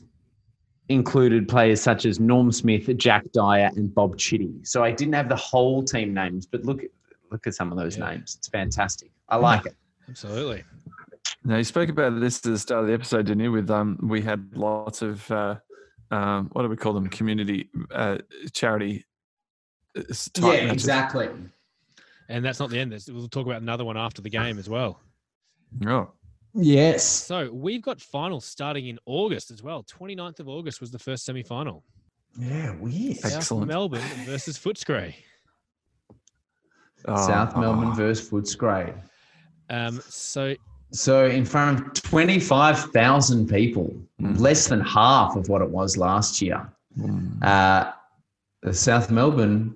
included players such as Norm Smith, Jack Dyer, and Bob Chitty. So I didn't have the whole team names, but look look at some of those Yeah. names. It's fantastic. I like it. [laughs] Absolutely. Now you spoke about this at the start of the episode, didn't you? With um, we had lots of uh, um, what do we call them? Community uh, charity. uh, s- matches. exactly. And that's not the end. There's- We'll talk about another one after the game as well. Oh, Yes. So we've got finals starting in August as well. 29th of August was the first semi final. Yeah, weird. South Excellent. Melbourne versus Footscray. Oh, South Melbourne oh. versus Footscray. Um, so So in front of 25,000 people, Mm. less than half of what it was last year. Mm. Uh, South Melbourne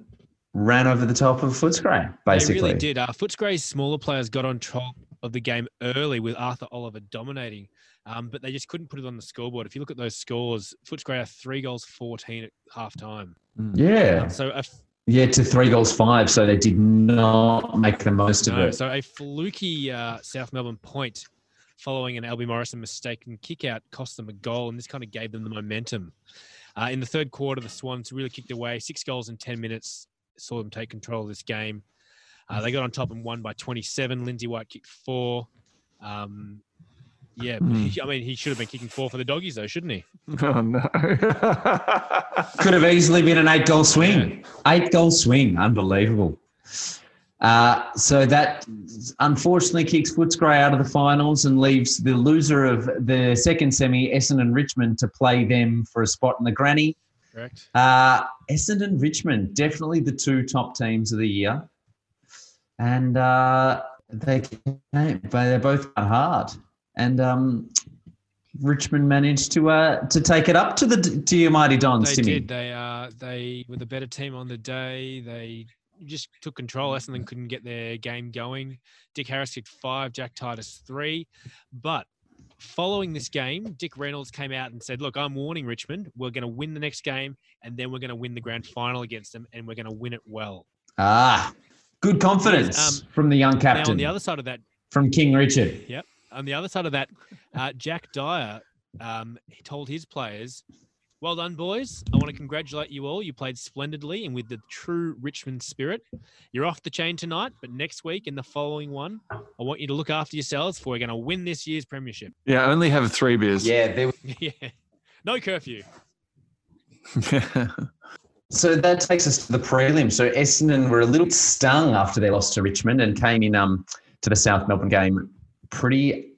ran over the top of Footscray, basically. They really did. Uh, Footscray's smaller players got on top of the game early with Arthur Oliver dominating, um, but they just couldn't put it on the scoreboard. If you look at those scores, Footscray are three goals, 14 at half time. Yeah. So a, f- Yeah, to three goals five. So they did not make the most of it. so a fluky uh, South Melbourne point following an Alby Morrison mistaken kick out cost them a goal, and this kind of gave them the momentum. Uh, in the third quarter, the Swans really kicked away. Six goals in 10 minutes saw them take control of this game. Uh, they got on top and won by 27. Lindsay White kicked four. Um, yeah, Mm. I mean, he should have been kicking four for the doggies, though, shouldn't he? [laughs] Oh no! [laughs] Could have easily been an eight goal swing. Eight goal swing. Unbelievable. Uh, so that unfortunately kicks Footscray out of the finals and leaves the loser of the second semi, Essendon Richmond, to play them for a spot in the granny. Correct. Uh, Essendon Richmond, definitely the two top teams of the year. And uh, they came, but they both got hard. And um, Richmond managed to uh, to take it up to the to your mighty Dons, They Timmy. did. They uh, they were the better team on the day. They just took control. Essendon couldn't get their game going. Dick Harris kicked five. Jack Titus three. But following this game, Dick Reynolds came out and said, "Look, I'm warning Richmond. We're going to win the next game, and then we're going to win the grand final against them, and we're going to win it well." Ah, good confidence Um, from the young Now, captain, on the other side of that, from King Richard. On the other side of that, uh, Jack Dyer um, he told his players, "Well done, boys. I want to congratulate you all. You played splendidly and with the true Richmond spirit. You're off the chain tonight, but next week in the following one, I want you to look after yourselves, for we're going to win this year's premiership." yeah, only have three beers. Yeah, there [laughs] yeah, no curfew. [laughs] So that takes us to the prelim. So Essendon were a little stung after they lost to Richmond and came in um, to the South Melbourne game pretty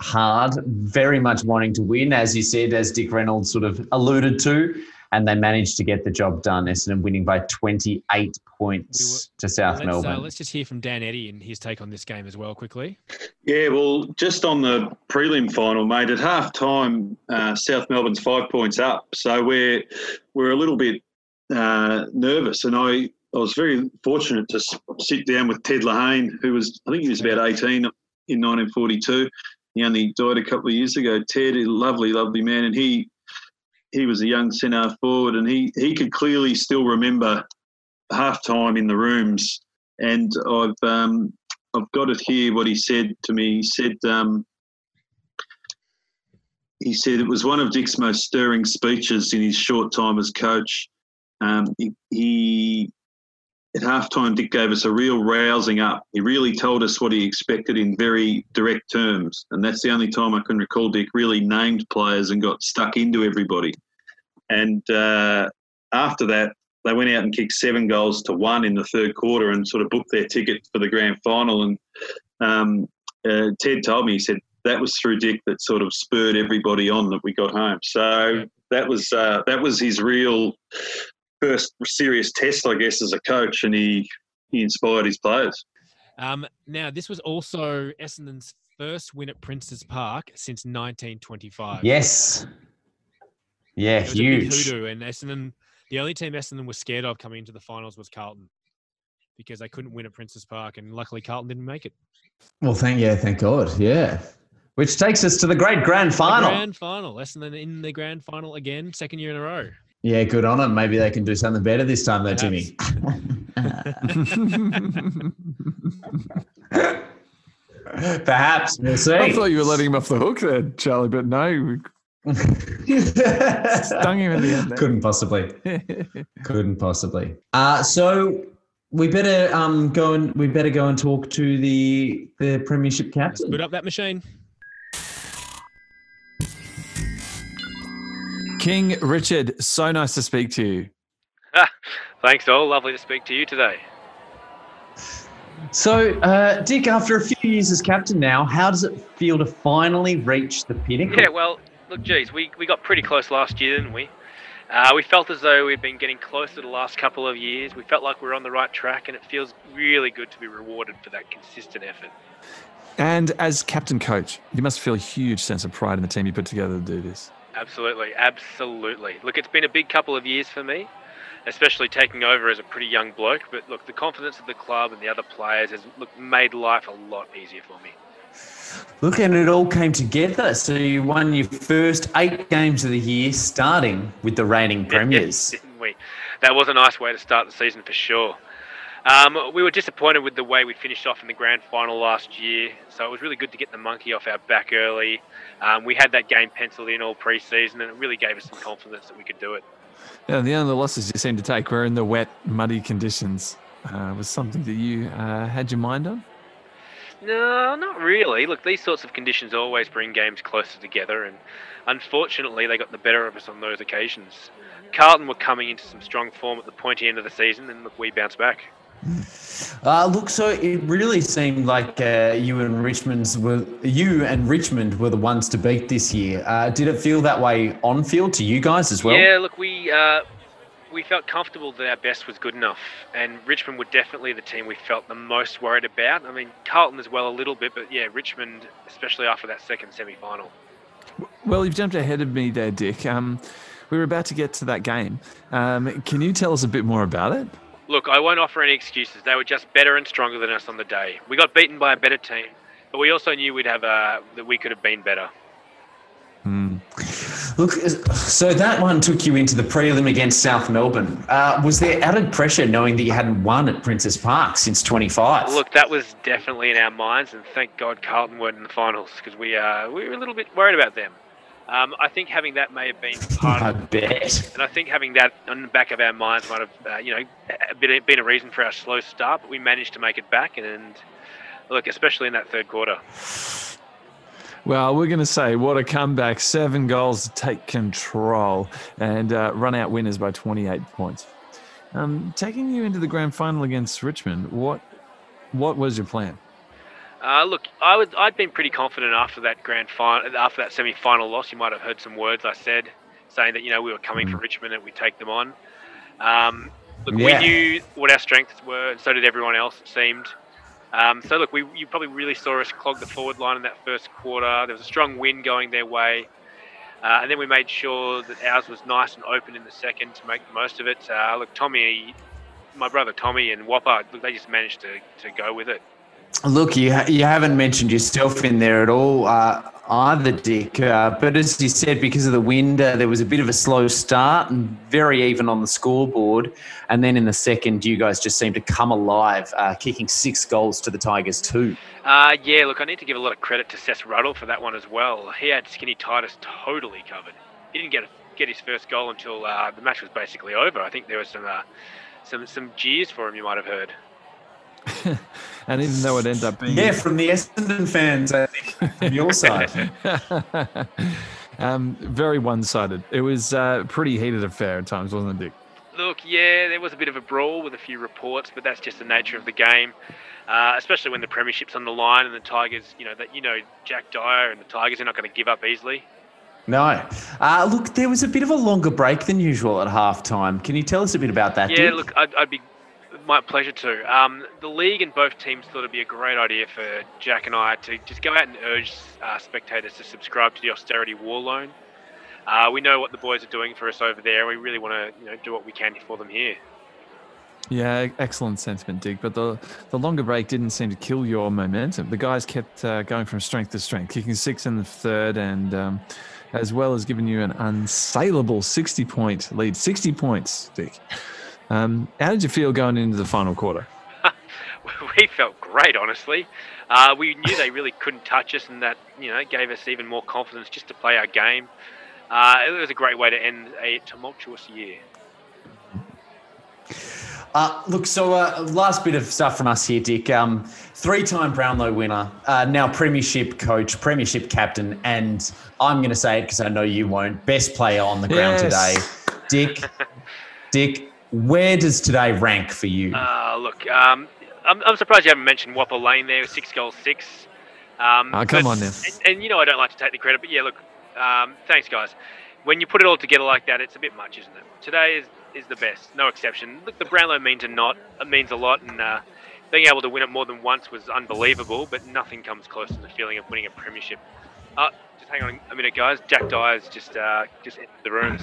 hard, very much wanting to win, as you said, as Dick Reynolds sort of alluded to. And they managed to get the job done. Essendon winning by 28 points to South let's, Melbourne. Uh, let's just hear from Dan Eddy and his take on this game as well, quickly. Yeah, well, just on the prelim final, mate. At half time, uh, South Melbourne's five points up, so we're we're a little bit uh, nervous. And I, I was very fortunate to sit down with Ted Leehane, who was I think he was about eighteen in 1942. He only died a couple of years ago. Ted, a lovely, lovely man, and he he was a young centre forward, and he he could clearly still remember half time in the rooms. And I've um, I've got it here. What he said to me. He said. Um, he said it was one of Dick's most stirring speeches in his short time as coach. Um, he, he at halftime, Dick gave us a real rousing up. He really told us what he expected in very direct terms, and that's the only time I can recall Dick really named players and got stuck into everybody. And uh, after that, they went out and kicked seven goals to one in the third quarter and sort of booked their ticket for the grand final. And um, uh, Ted told me, he said, that was through Dick that sort of spurred everybody on that we got home. So that was uh, that was his real first serious test, I guess, as a coach, and he he inspired his players. Um, now, this was also Essendon's first win at Princes Park since 1925. yes. Yeah, It was a big huge. hoodoo, and Essendon, the only team Essendon was scared of coming into the finals was Carlton. because they couldn't win at Princes Park, and luckily Carlton didn't make it. Well, thank yeah, thank God. Yeah. Which takes us to the great grand The final. grand final, Essendon in the grand final again, second year in a row. Yeah, good on them. Maybe they can do something better this time, though, Jimmy. [laughs] Perhaps we'll see. I thought you were letting him off the hook there, Charlie, but no, we [laughs] stung him in the end. there. Couldn't possibly. [laughs] Couldn't possibly. Uh, so we better um go and we better go and talk to the the premiership captain. Put up that machine. King Richard, so nice to speak to you. [laughs] Thanks, all. Lovely to speak to you today. So, uh, Dick, after a few years as captain now, how does it feel to finally reach the pinnacle? Yeah, well, look, geez, we, we got pretty close last year, didn't we? Uh, we felt as though we'd been getting closer the last couple of years. We felt like we were on the right track, and it feels really good to be rewarded for that consistent effort. And as captain coach, you must feel a huge sense of pride in the team you put together to do this. Absolutely, absolutely. Look, it's been a big couple of years for me, especially taking over as a pretty young bloke. But look, the confidence of the club and the other players has look, made life a lot easier for me. Look, and it all came together. So you won your first eight games of the year, starting with the reigning premiers. Didn't we? That was a nice way to start the season for sure. Um, we were disappointed with the way we finished off in the grand final last year, so it was really good to get the monkey off our back early. Um, we had that game penciled in all pre-season, and it really gave us some confidence that we could do it. Yeah, the only losses you seem to take were in the wet, muddy conditions. Uh, was something that you uh, had your mind on? No, not really. Look, these sorts of conditions always bring games closer together, and unfortunately, they got the better of us on those occasions. Carlton were coming into some strong form at the pointy end of the season, and look, we bounced back. Uh, look, so it really seemed like uh, you and Richmond's were you and Richmond were the ones to beat this year. Uh, did it feel that way on field to you guys as well? Yeah, look, we uh, we felt comfortable that our best was good enough, and Richmond were definitely the team we felt the most worried about. I mean, Carlton as well a little bit, but yeah, Richmond, especially after that second semi-final. Well, you've jumped ahead of me there, Dick. Um, we were about to get to that game. Um, can you tell us a bit more about it? Look, I won't offer any excuses. They were just better and stronger than us on the day. We got beaten by a better team, but we also knew we'd have uh, that we could have been better. Look, so that one took you into the prelim against South Melbourne. Uh, was there added pressure knowing that you hadn't won at Princes Park since 25? Look, that was definitely in our minds, and thank God Carlton weren't in the finals because we uh, we were a little bit worried about them. Um, I think having that may have been part I of bet. And I think having that on the back of our minds might have, uh, you know, been, been a reason for our slow start. But we managed to make it back, and, and look, especially in that third quarter. Well, we're going to say what a comeback. Seven goals to take control and uh, run out winners by 28 points. Um, taking you into the grand final against Richmond, what what was your plan? Uh, look, I was, I'd been pretty confident after that grand final, after that semi-final loss. You might have heard some words I said, saying that you know we were coming for Richmond and we'd take them on. Um, look, Yeah. we knew what our strengths were, and so did everyone else. It seemed. Um, so look, we you probably really saw us clog the forward line in that first quarter. There was a strong wind going their way, uh, and then we made sure that ours was nice and open in the second to make the most of it. Uh, look, Tommy, my brother Tommy and Whopper, look, they just managed to, to go with it. Look, you, ha- you haven't mentioned yourself in there at all uh, either, Dick. Uh, but as you said, because of the wind, uh, there was a bit of a slow start and very even on the scoreboard. And then in the second, you guys just seemed to come alive, uh, kicking six goals to the Tigers, too. Uh, yeah, look, I need to give a lot of credit to Cec Ruddell for that one as well. He had Skinny Titus totally covered. He didn't get get his first goal until uh, the match was basically over. I think there was some uh, some some jeers for him. You might have heard. [laughs] And even though it ended up being Yeah, from the Essendon fans, I think, from your side. [laughs] [laughs] um, very one-sided. It was a pretty heated affair at times, wasn't it, Dick? Look, yeah, there was a bit of a brawl with a few reports, but that's just the nature of the game. Uh, especially when the premiership's on the line and the Tigers, you know, that you know Jack Dyer and the Tigers are not going to give up easily. No. Uh, look, there was a bit of a longer break than usual at halftime. Can you tell us a bit about that, Yeah, Dick? look, I'd, I'd be my pleasure to. Um, the league and both teams thought it'd be a great idea for Jack and I to just go out and urge uh, spectators to subscribe to the austerity war loan. Uh, we know what the boys are doing for us over there. We really want to, you know, do what we can for them here. Yeah, excellent sentiment, Dick. But the the longer break didn't seem to kill your momentum. The guys kept uh, going from strength to strength, kicking six in the third, and um, as well as giving you an unsaleable sixty point lead. Sixty points, Dick. Um, how did you feel going into the final quarter? [laughs] we felt great, honestly. Uh, we knew they really couldn't touch us, and that you know gave us even more confidence just to play our game. Uh, it was a great way to end a tumultuous year. Uh, look, so uh, last bit of stuff from us here, Dick. Um, three-time Brownlow winner, uh, now Premiership coach, Premiership captain, and I'm going to say it because I know you won't. Best player on the ground Yes. today, Dick. [laughs] Dick, where does today rank for you? Uh, look, um, I'm, I'm surprised you haven't mentioned Whopper Lane there, six goals, six. Um, Oh, come on now. And, and you know I don't like to take the credit, but yeah, look, um, thanks guys. When you put it all together like that, it's a bit much, isn't it? Today is, is the best, no exception. Look, the Brownlow means a lot, it means a lot, and uh, being able to win it more than once was unbelievable. But nothing comes close to the feeling of winning a premiership. Uh, just hang on a minute, guys. Jack Dyer's just uh, just entered the rooms.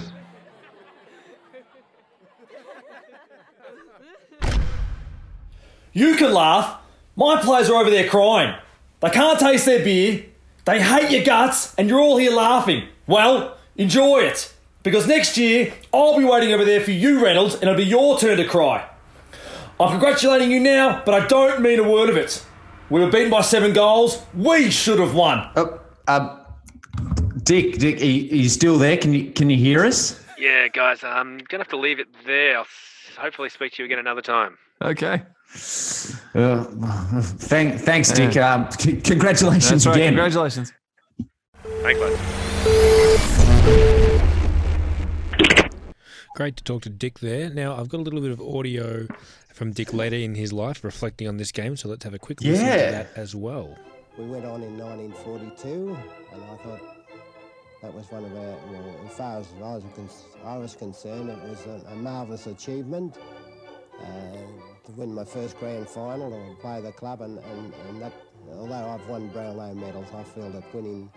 You can laugh. My players are over there crying. They can't taste their beer. They hate your guts, and you're all here laughing. Well, enjoy it. Because next year, I'll be waiting over there for you, Reynolds, and it'll be your turn to cry. I'm congratulating you now, but I don't mean a word of it. We were beaten by seven goals. We should have won. Oh, um, Dick, Dick, are you, are you still there? Can you can you hear us? Yeah, guys, I'm gonna have to leave it there. I'll hopefully speak to you again another time. Okay. Uh, thank, thanks, Dick. Um, c- congratulations right. again. Congratulations. Thanks, bud. Great to talk to Dick there. Now, I've got a little bit of audio from Dick later in his life reflecting on this game, so let's have a quick listen Yeah. to that as well. We went on in 1942, and I thought that was one of our, well, as far as I was, I was concerned, it was a, a marvellous achievement. Uh, to win my first grand final or play the club, and, and, and that, although I've won Brownlow medals, I feel that winning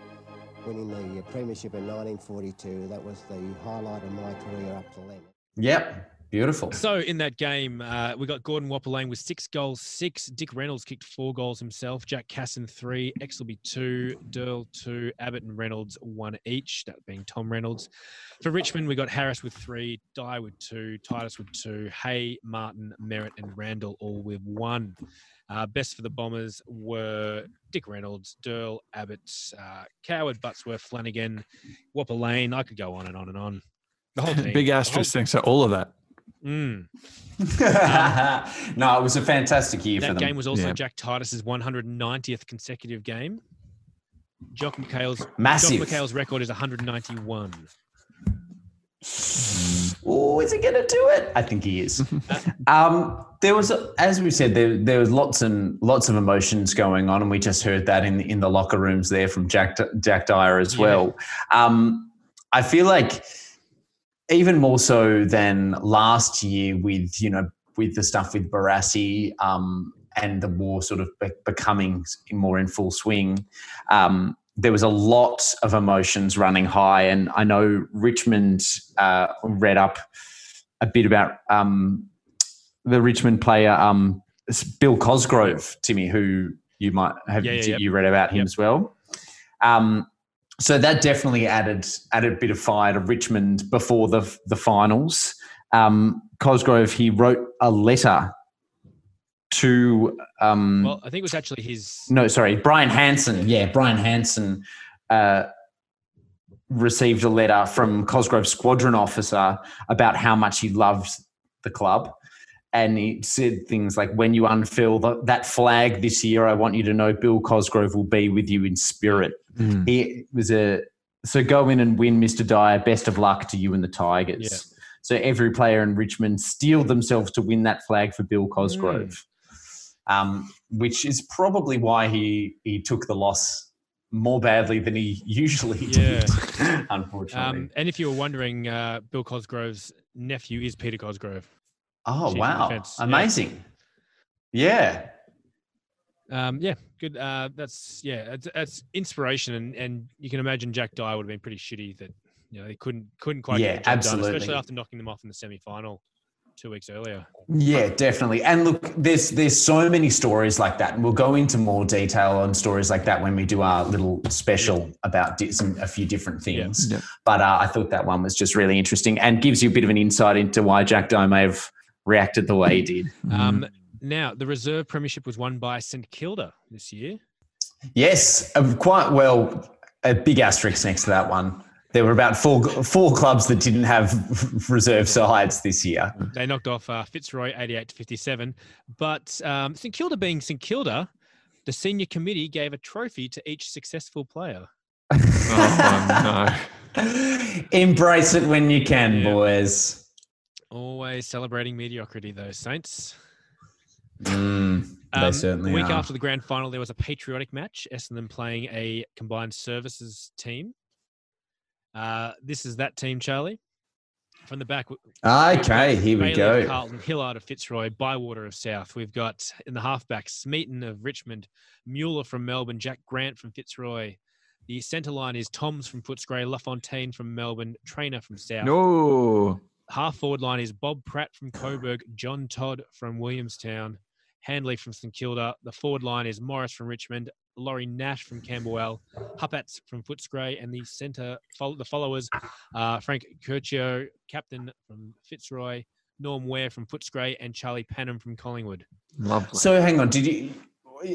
winning the premiership in 1942, that was the highlight of my career up to then. Yep, beautiful. So in that game, uh, we got Gordon Whopper Lane with six goals, six. Dick Reynolds kicked four goals himself. Jack Casson three. Exelby two. Durl two. Abbott and Reynolds one each. That being Tom Reynolds. For Richmond, we got Harris with three. Dye with two. Titus with two. Hay, Martin, Merrett, and Randall all with one. Uh, best for the Bombers were Dick Reynolds, Durl, Abbott, uh, Coward, Buttsworth, Flanagan, Whopper Lane. I could go on and on and on. The whole [laughs] team. Big asterisk thanks to all of that. Mm. [laughs] no, it was a fantastic year for That them. game was also Yeah. Jack Titus's 190th consecutive game. Jock McHale's Massive. Jock McHale's record is 191. Oh, is he going to do it? I think he is. [laughs] um, there was, as we said, there, there was lots and lots of emotions going on, and we just heard that in in the locker rooms there from Jack Jack Dyer as Yeah. well. Um, I feel like even more so than last year with you know with the stuff with Barassi um, and the war sort of be- becoming more in full swing. Um, there was a lot of emotions running high, and I know Richmond uh, read up a bit about um, the Richmond player um, Bill Cosgrove, Timmy, who you might have Yeah, yeah, you read about him as well. Um, so that definitely added added a bit of fire to Richmond before the the finals. Um, Cosgrove he wrote a letter to um, Well, I think it was actually his. no, sorry, Brian Hanson. Yeah, Brian Hanson uh, received a letter from Cosgrove squadron officer about how much he loved the club. And he said things like, when you unfurl the, that flag this year, I want you to know Bill Cosgrove will be with you in spirit. Mm. He was a, so go in and win, Mr. Dyer. Best of luck to you and the Tigers. Yeah. So every player in Richmond steeled themselves to win that flag for Bill Cosgrove, um, which is probably why he he took the loss more badly than he [laughs] usually did. unfortunately. Um, and if you were wondering, uh, Bill Cosgrove's nephew is Peter Cosgrove. Oh chief wow, defence, yeah. amazing! Yeah, Um, yeah, good. Uh, that's yeah, that's, that's inspiration, and, and you can imagine Jack Dyer would have been pretty shitty that you know they couldn't couldn't quite Yeah, get the job done, absolutely. especially after knocking them off in the semi final. two weeks earlier. Yeah, definitely. And look, there's there's so many stories like that, and we'll go into more detail on stories like that when we do our little special about di- some a few different things. Yeah. But uh, I thought that one was just really interesting and gives you a bit of an insight into why Jack Doe may have reacted the way he did. [laughs] Um, now, the reserve premiership was won by St Kilda this year. Yes, uh, quite well. A big asterisk next to that one. There were about four four clubs that didn't have [laughs] reserve sides this year. They knocked off uh, Fitzroy 88 to 57. But um, St Kilda being St Kilda, the senior committee gave a trophy to each successful player. Oh, [laughs] Embrace it when you can, Yeah. boys. Always celebrating mediocrity, those Saints. Mm, they Um, certainly week are. after the grand final, there was a patriotic match. Essendon playing a combined services team. Uh, this is that team, Charlie. From the back, Okay, here we go. Carlton, Hillard of Fitzroy, Bywater of South. We've got in the halfback Smeaton of Richmond, Mueller from Melbourne, Jack Grant from Fitzroy. The centre line is Toms from Footscray, La Fontaine from Melbourne, Trainer from South. no. Half forward line is Bob Pratt from Coburg, John Todd from Williamstown, Handley from St Kilda. The forward line is Morris from Richmond, Laurie Nash from Camberwell, Huppats from Footscray, and the centre fol- the followers uh, Frank Curcio, captain from Fitzroy, Norm Ware from Footscray, and Charlie Pannam from Collingwood. Lovely. So hang on, did you?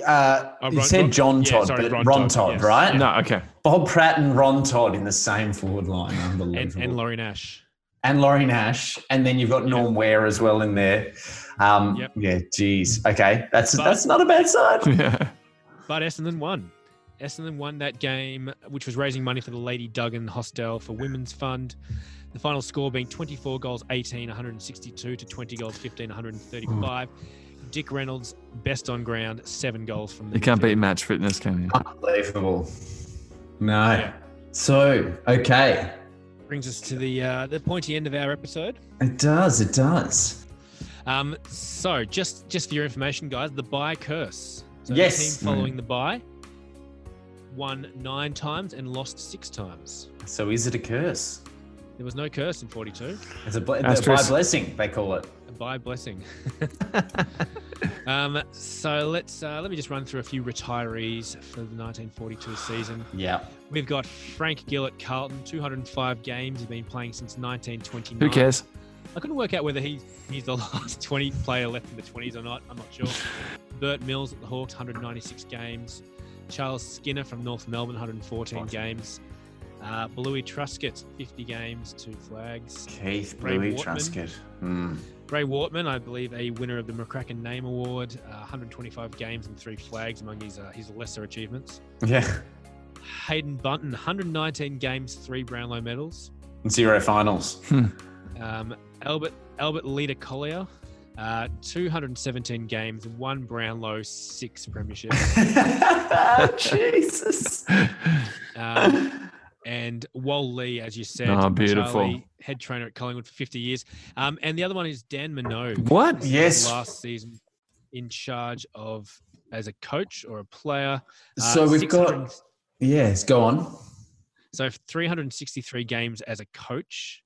Uh, Oh, you Ron- said Ron- John yeah, Todd, sorry, but Ron Ron, Todd, Todd, yes. right? Yeah. no, okay. Bob Pratt and Ron Todd in the same forward line, And, unbelievable. and Laurie Nash. And Laurie Nash, and then you've got Norm Ware as well in there. Um, Yep. Yeah, geez. Okay, that's But- that's not a bad sign. [laughs] Yeah. But Essendon won. Essendon won that game, which was raising money for the Lady Dugan Hostel for Women's Fund. The final score being 24 goals 18, 162 to 20 goals 15, 135. Dick Reynolds, best on ground, seven goals from the You can't beat match fitness, can you? Unbelievable. No. Yeah. So okay, Brings us to the uh, the pointy end of our episode. it does. It does. Um, so just just for your information, guys, the bye curse. So Yes. the team following the bye won nine times and lost six times. So is it a curse? There was no curse in 42. It's a ble- bye Asterisk. blessing. They call it. bye blessing. [laughs] [laughs] um, so let's uh, let me just run through a few retirees for the 1942 season. Yeah. We've got Frank Gill at Carlton, 205 games. He's been playing since 1929. Who cares? I couldn't work out whether he, he's the [laughs] last 20 player left in the 20s or not. I'm not sure. [laughs] Bert Mills at the Hawks, 196 games. Charles Skinner from North Melbourne, 114 games. Uh, Bluey Truscott, 50 games, two flags. Keith Ray Bluey Wortman. Truscott. Mm. Ray Wortman, I believe, a winner of the McCracken Name Award, uh, 125 games and three flags among his uh, his lesser achievements. Yeah. Haydn Bunton, 119 games, three Brownlow medals. Zero finals. Um, Albert Albert Lita Collier, uh, 217 games, one Brownlow, six premierships. [laughs] Jesus. Um, and Wal Lee, as you said, Oh, beautiful. Charlie, head trainer at Collingwood for 50 years. Um, and the other one is Dan Minogue. What? This is his Yes. Last season in charge of as a coach or a player. Uh, So we've 600 got. Yes, go on. So 363 games as a coach,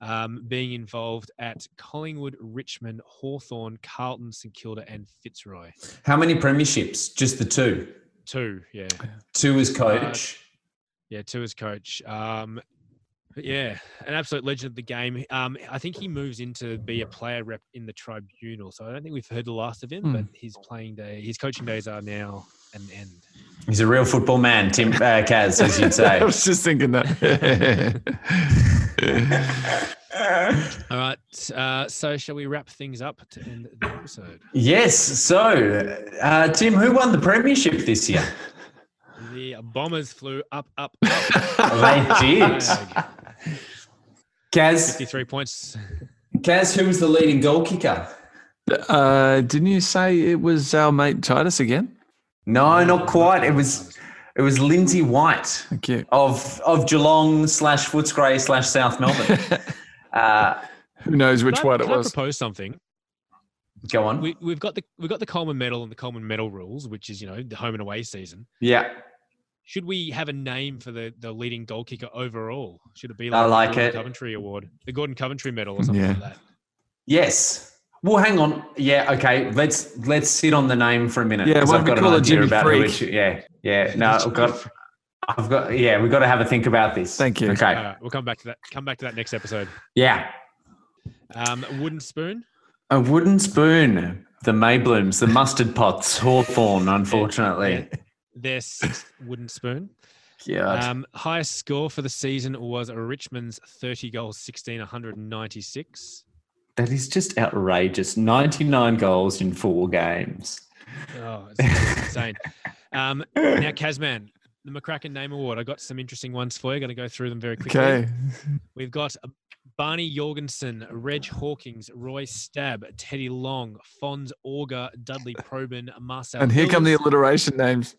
um, being involved at Collingwood, Richmond, Hawthorn, Carlton, St Kilda, and Fitzroy. How many premierships? Just the two. Two, yeah, Two as coach. Yeah, to his coach. Um, but yeah, an absolute legend of the game. Um, I think he moves in to be a player rep in the tribunal. So I don't think we've heard the last of him, Hmm. but his playing day, his coaching days are now an end. He's a real football man, Tim uh, Kaz, as you'd say. [laughs] I was just thinking that. [laughs] All right. Uh, so shall we wrap things up to end the episode? yes. So, uh, Tim, who won the premiership this year? [laughs] The Bombers flew up, up, up. They did. Flag. Kaz, 53 points. Kaz, who was the leading goal kicker? uh, didn't you say it was our mate Titus again? No, not quite. It was it was Lindsay White Thank you. of of Geelong slash Footscray slash South Melbourne. [laughs] uh, Who knows which I- one it can I was? propose something? Go on. We, we've got the we've got the Coleman Medal and the Coleman Medal rules, which is you know the home and away season. yeah, Should we have a name for the, the leading goal kicker overall? Should it be like, I like, like the Gordon it. Coventry Award, the Gordon Coventry Medal, or something like that? Yes. Well, hang on. Yeah, okay. Let's let's sit on the name for a minute. Yeah, 'cause why I've don't we got an it idea Jimmy about who it Freak? should- Yeah, yeah. No, I've got, I've got. Yeah, we've got to have a think about this. Thank you. Okay. All right, we'll come back to that. Come back to that next episode. Yeah. Um, wooden spoon. A wooden spoon. The Mayblooms, the mustard pots, Hawthorn, unfortunately. Their sixth wooden spoon. Yeah. Um, highest score for the season was a Richmond's 30 goals, 16, 196. that is just outrageous. 99 goals in four games. Oh, it's insane. Um, now, Kazman, the McCracken Name Award. I got some interesting ones for you. Going to go through them very quickly. Okay. We've got Barney Jorgensen, Reg Hawkins, Roy Stab, Teddy Long, Fons Auger, Dudley Probin, Marcel. And here come the alliteration names.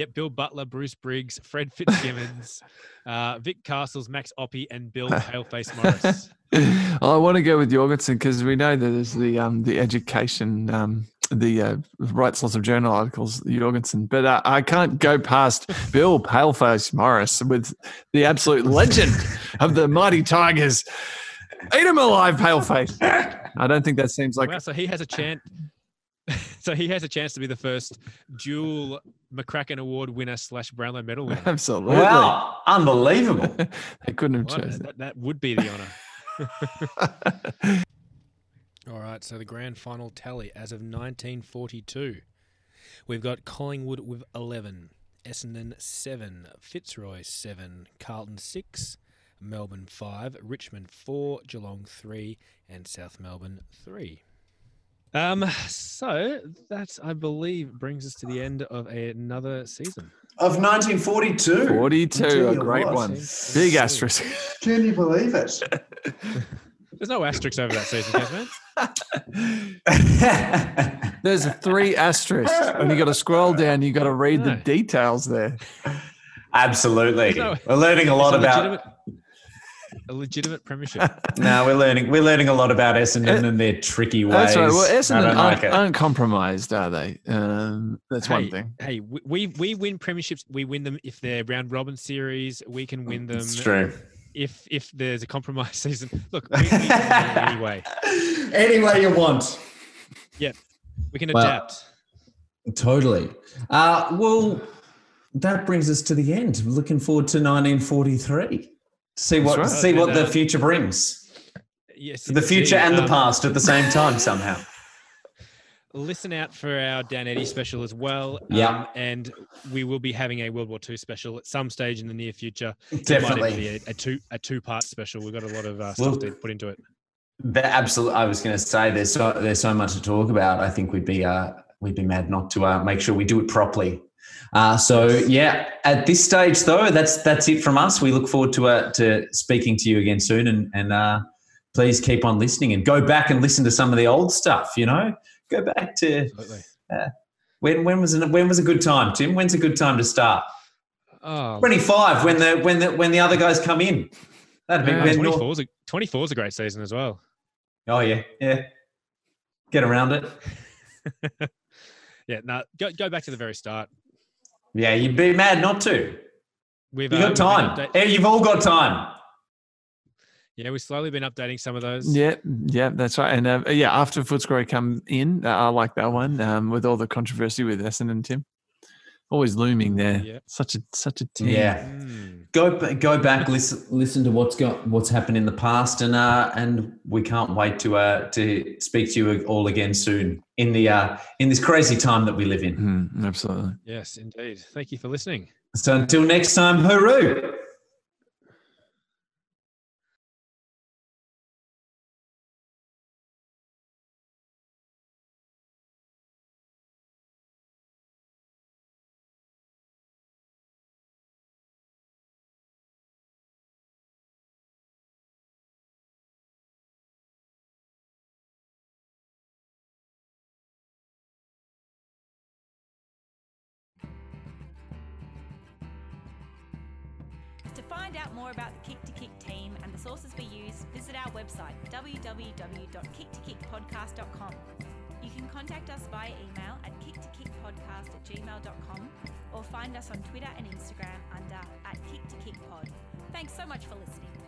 Yep, Bill Butler, Bruce Briggs, Fred [laughs] Fitzgibbons, uh, Vic Castles, Max Oppy, and Bill [laughs] Paleface Morris. [laughs] I want to go with Jorgensen because we know that there's the um, the education, um, the uh, writes lots of journal articles, Jorgensen. But uh, I can't go past Bill Paleface Morris with the absolute legend of the mighty Tigers. Eat him alive, Paleface. I don't think that seems like Wow, so he has a chance. [laughs] So he has a chance to be the first dual McCracken Award winner slash Brownlow Medal winner. absolutely. Wow, unbelievable. [laughs] they couldn't have What? chosen. That, that would be the honour. [laughs] All right, so the grand final tally as of 1942. We've got Collingwood with 11, Essendon 7, Fitzroy 7, Carlton 6, Melbourne 5, Richmond 4, Geelong 3, and South Melbourne 3. Um, so that I believe brings us to the end of another season. Of 1942. 42, a great what. one. Big asterisk. [laughs] Can you believe it? [laughs] There's no asterisks over that season, Kazman. [laughs] There's three asterisks, and you got to scroll down. You got to read the details there. Absolutely. No, we're learning a lot It's about. Legitimate, a legitimate premiership. [laughs] No, we're learning. We're learning a lot about Essendon and their tricky ways. That's right. Well, I Essendon don't aren't, like it. aren't compromised, are they? Um, that's hey, one thing. Hey, we, we we win premierships. We win them if they're round robin series. We can win them. It's true. If if there's a compromise [laughs] season, look, we, we can win it [laughs] anyway. Any way you want. Yeah, we can Well, adapt. Totally. Uh, well, that brings us to the end. Looking forward to 1943. See what right. see what And, the future brings. Yes, The future indeed. and the Um, past at the same time somehow. [laughs] Listen out for our Dan Eddy special as well. Yeah. um, and we will be having a World War II special at some stage in the near future. It might Definitely. even be a, a two a two part special. We've got a lot of uh, Well- stuff to put into it. That absolutely. I was going to say there's so there's so much to talk about. I think we'd be uh, we'd be mad not to uh, make sure we do it properly. Uh, so yeah, at this stage though, that's that's it from us. We look forward to uh, to speaking to you again soon, and and uh, please keep on listening and go back and listen to some of the old stuff. You know, go back to Absolutely. when when was an, when was a good time, Tim? When's a good time to start? Oh, Twenty five. When the when the when the other guys come in. That'd be yeah, when 24 North- is a 24 is a great season as well. Oh yeah, yeah. Get around it. [laughs] Yeah, no, go go back to the very start. Yeah, you'd be mad not to. We've You uh, got we've time. update- You've all got time. yeah, we've slowly been updating some of those. Yeah, yeah, that's right. And uh, yeah, after Footscray come in, uh, I like that one um, with all the controversy with Essendon, Tim. Always looming there. Yeah. Such a such a team. Yeah. Mm. Go go back, listen listen to what's got what's happened in the past, and uh, and we can't wait to uh, to speak to you all again soon in the uh, in this crazy time that we live in. Mm, absolutely. Yes, indeed. Thank you for listening. So until next time, hooroo! More about the Kick to Kick team and the sources we use, visit our website www.kicktokickpodcast.com. You can contact us via email at kicktokickpodcast at gmail.com or find us on Twitter and Instagram under at kicktokickpod. Thanks so much for listening.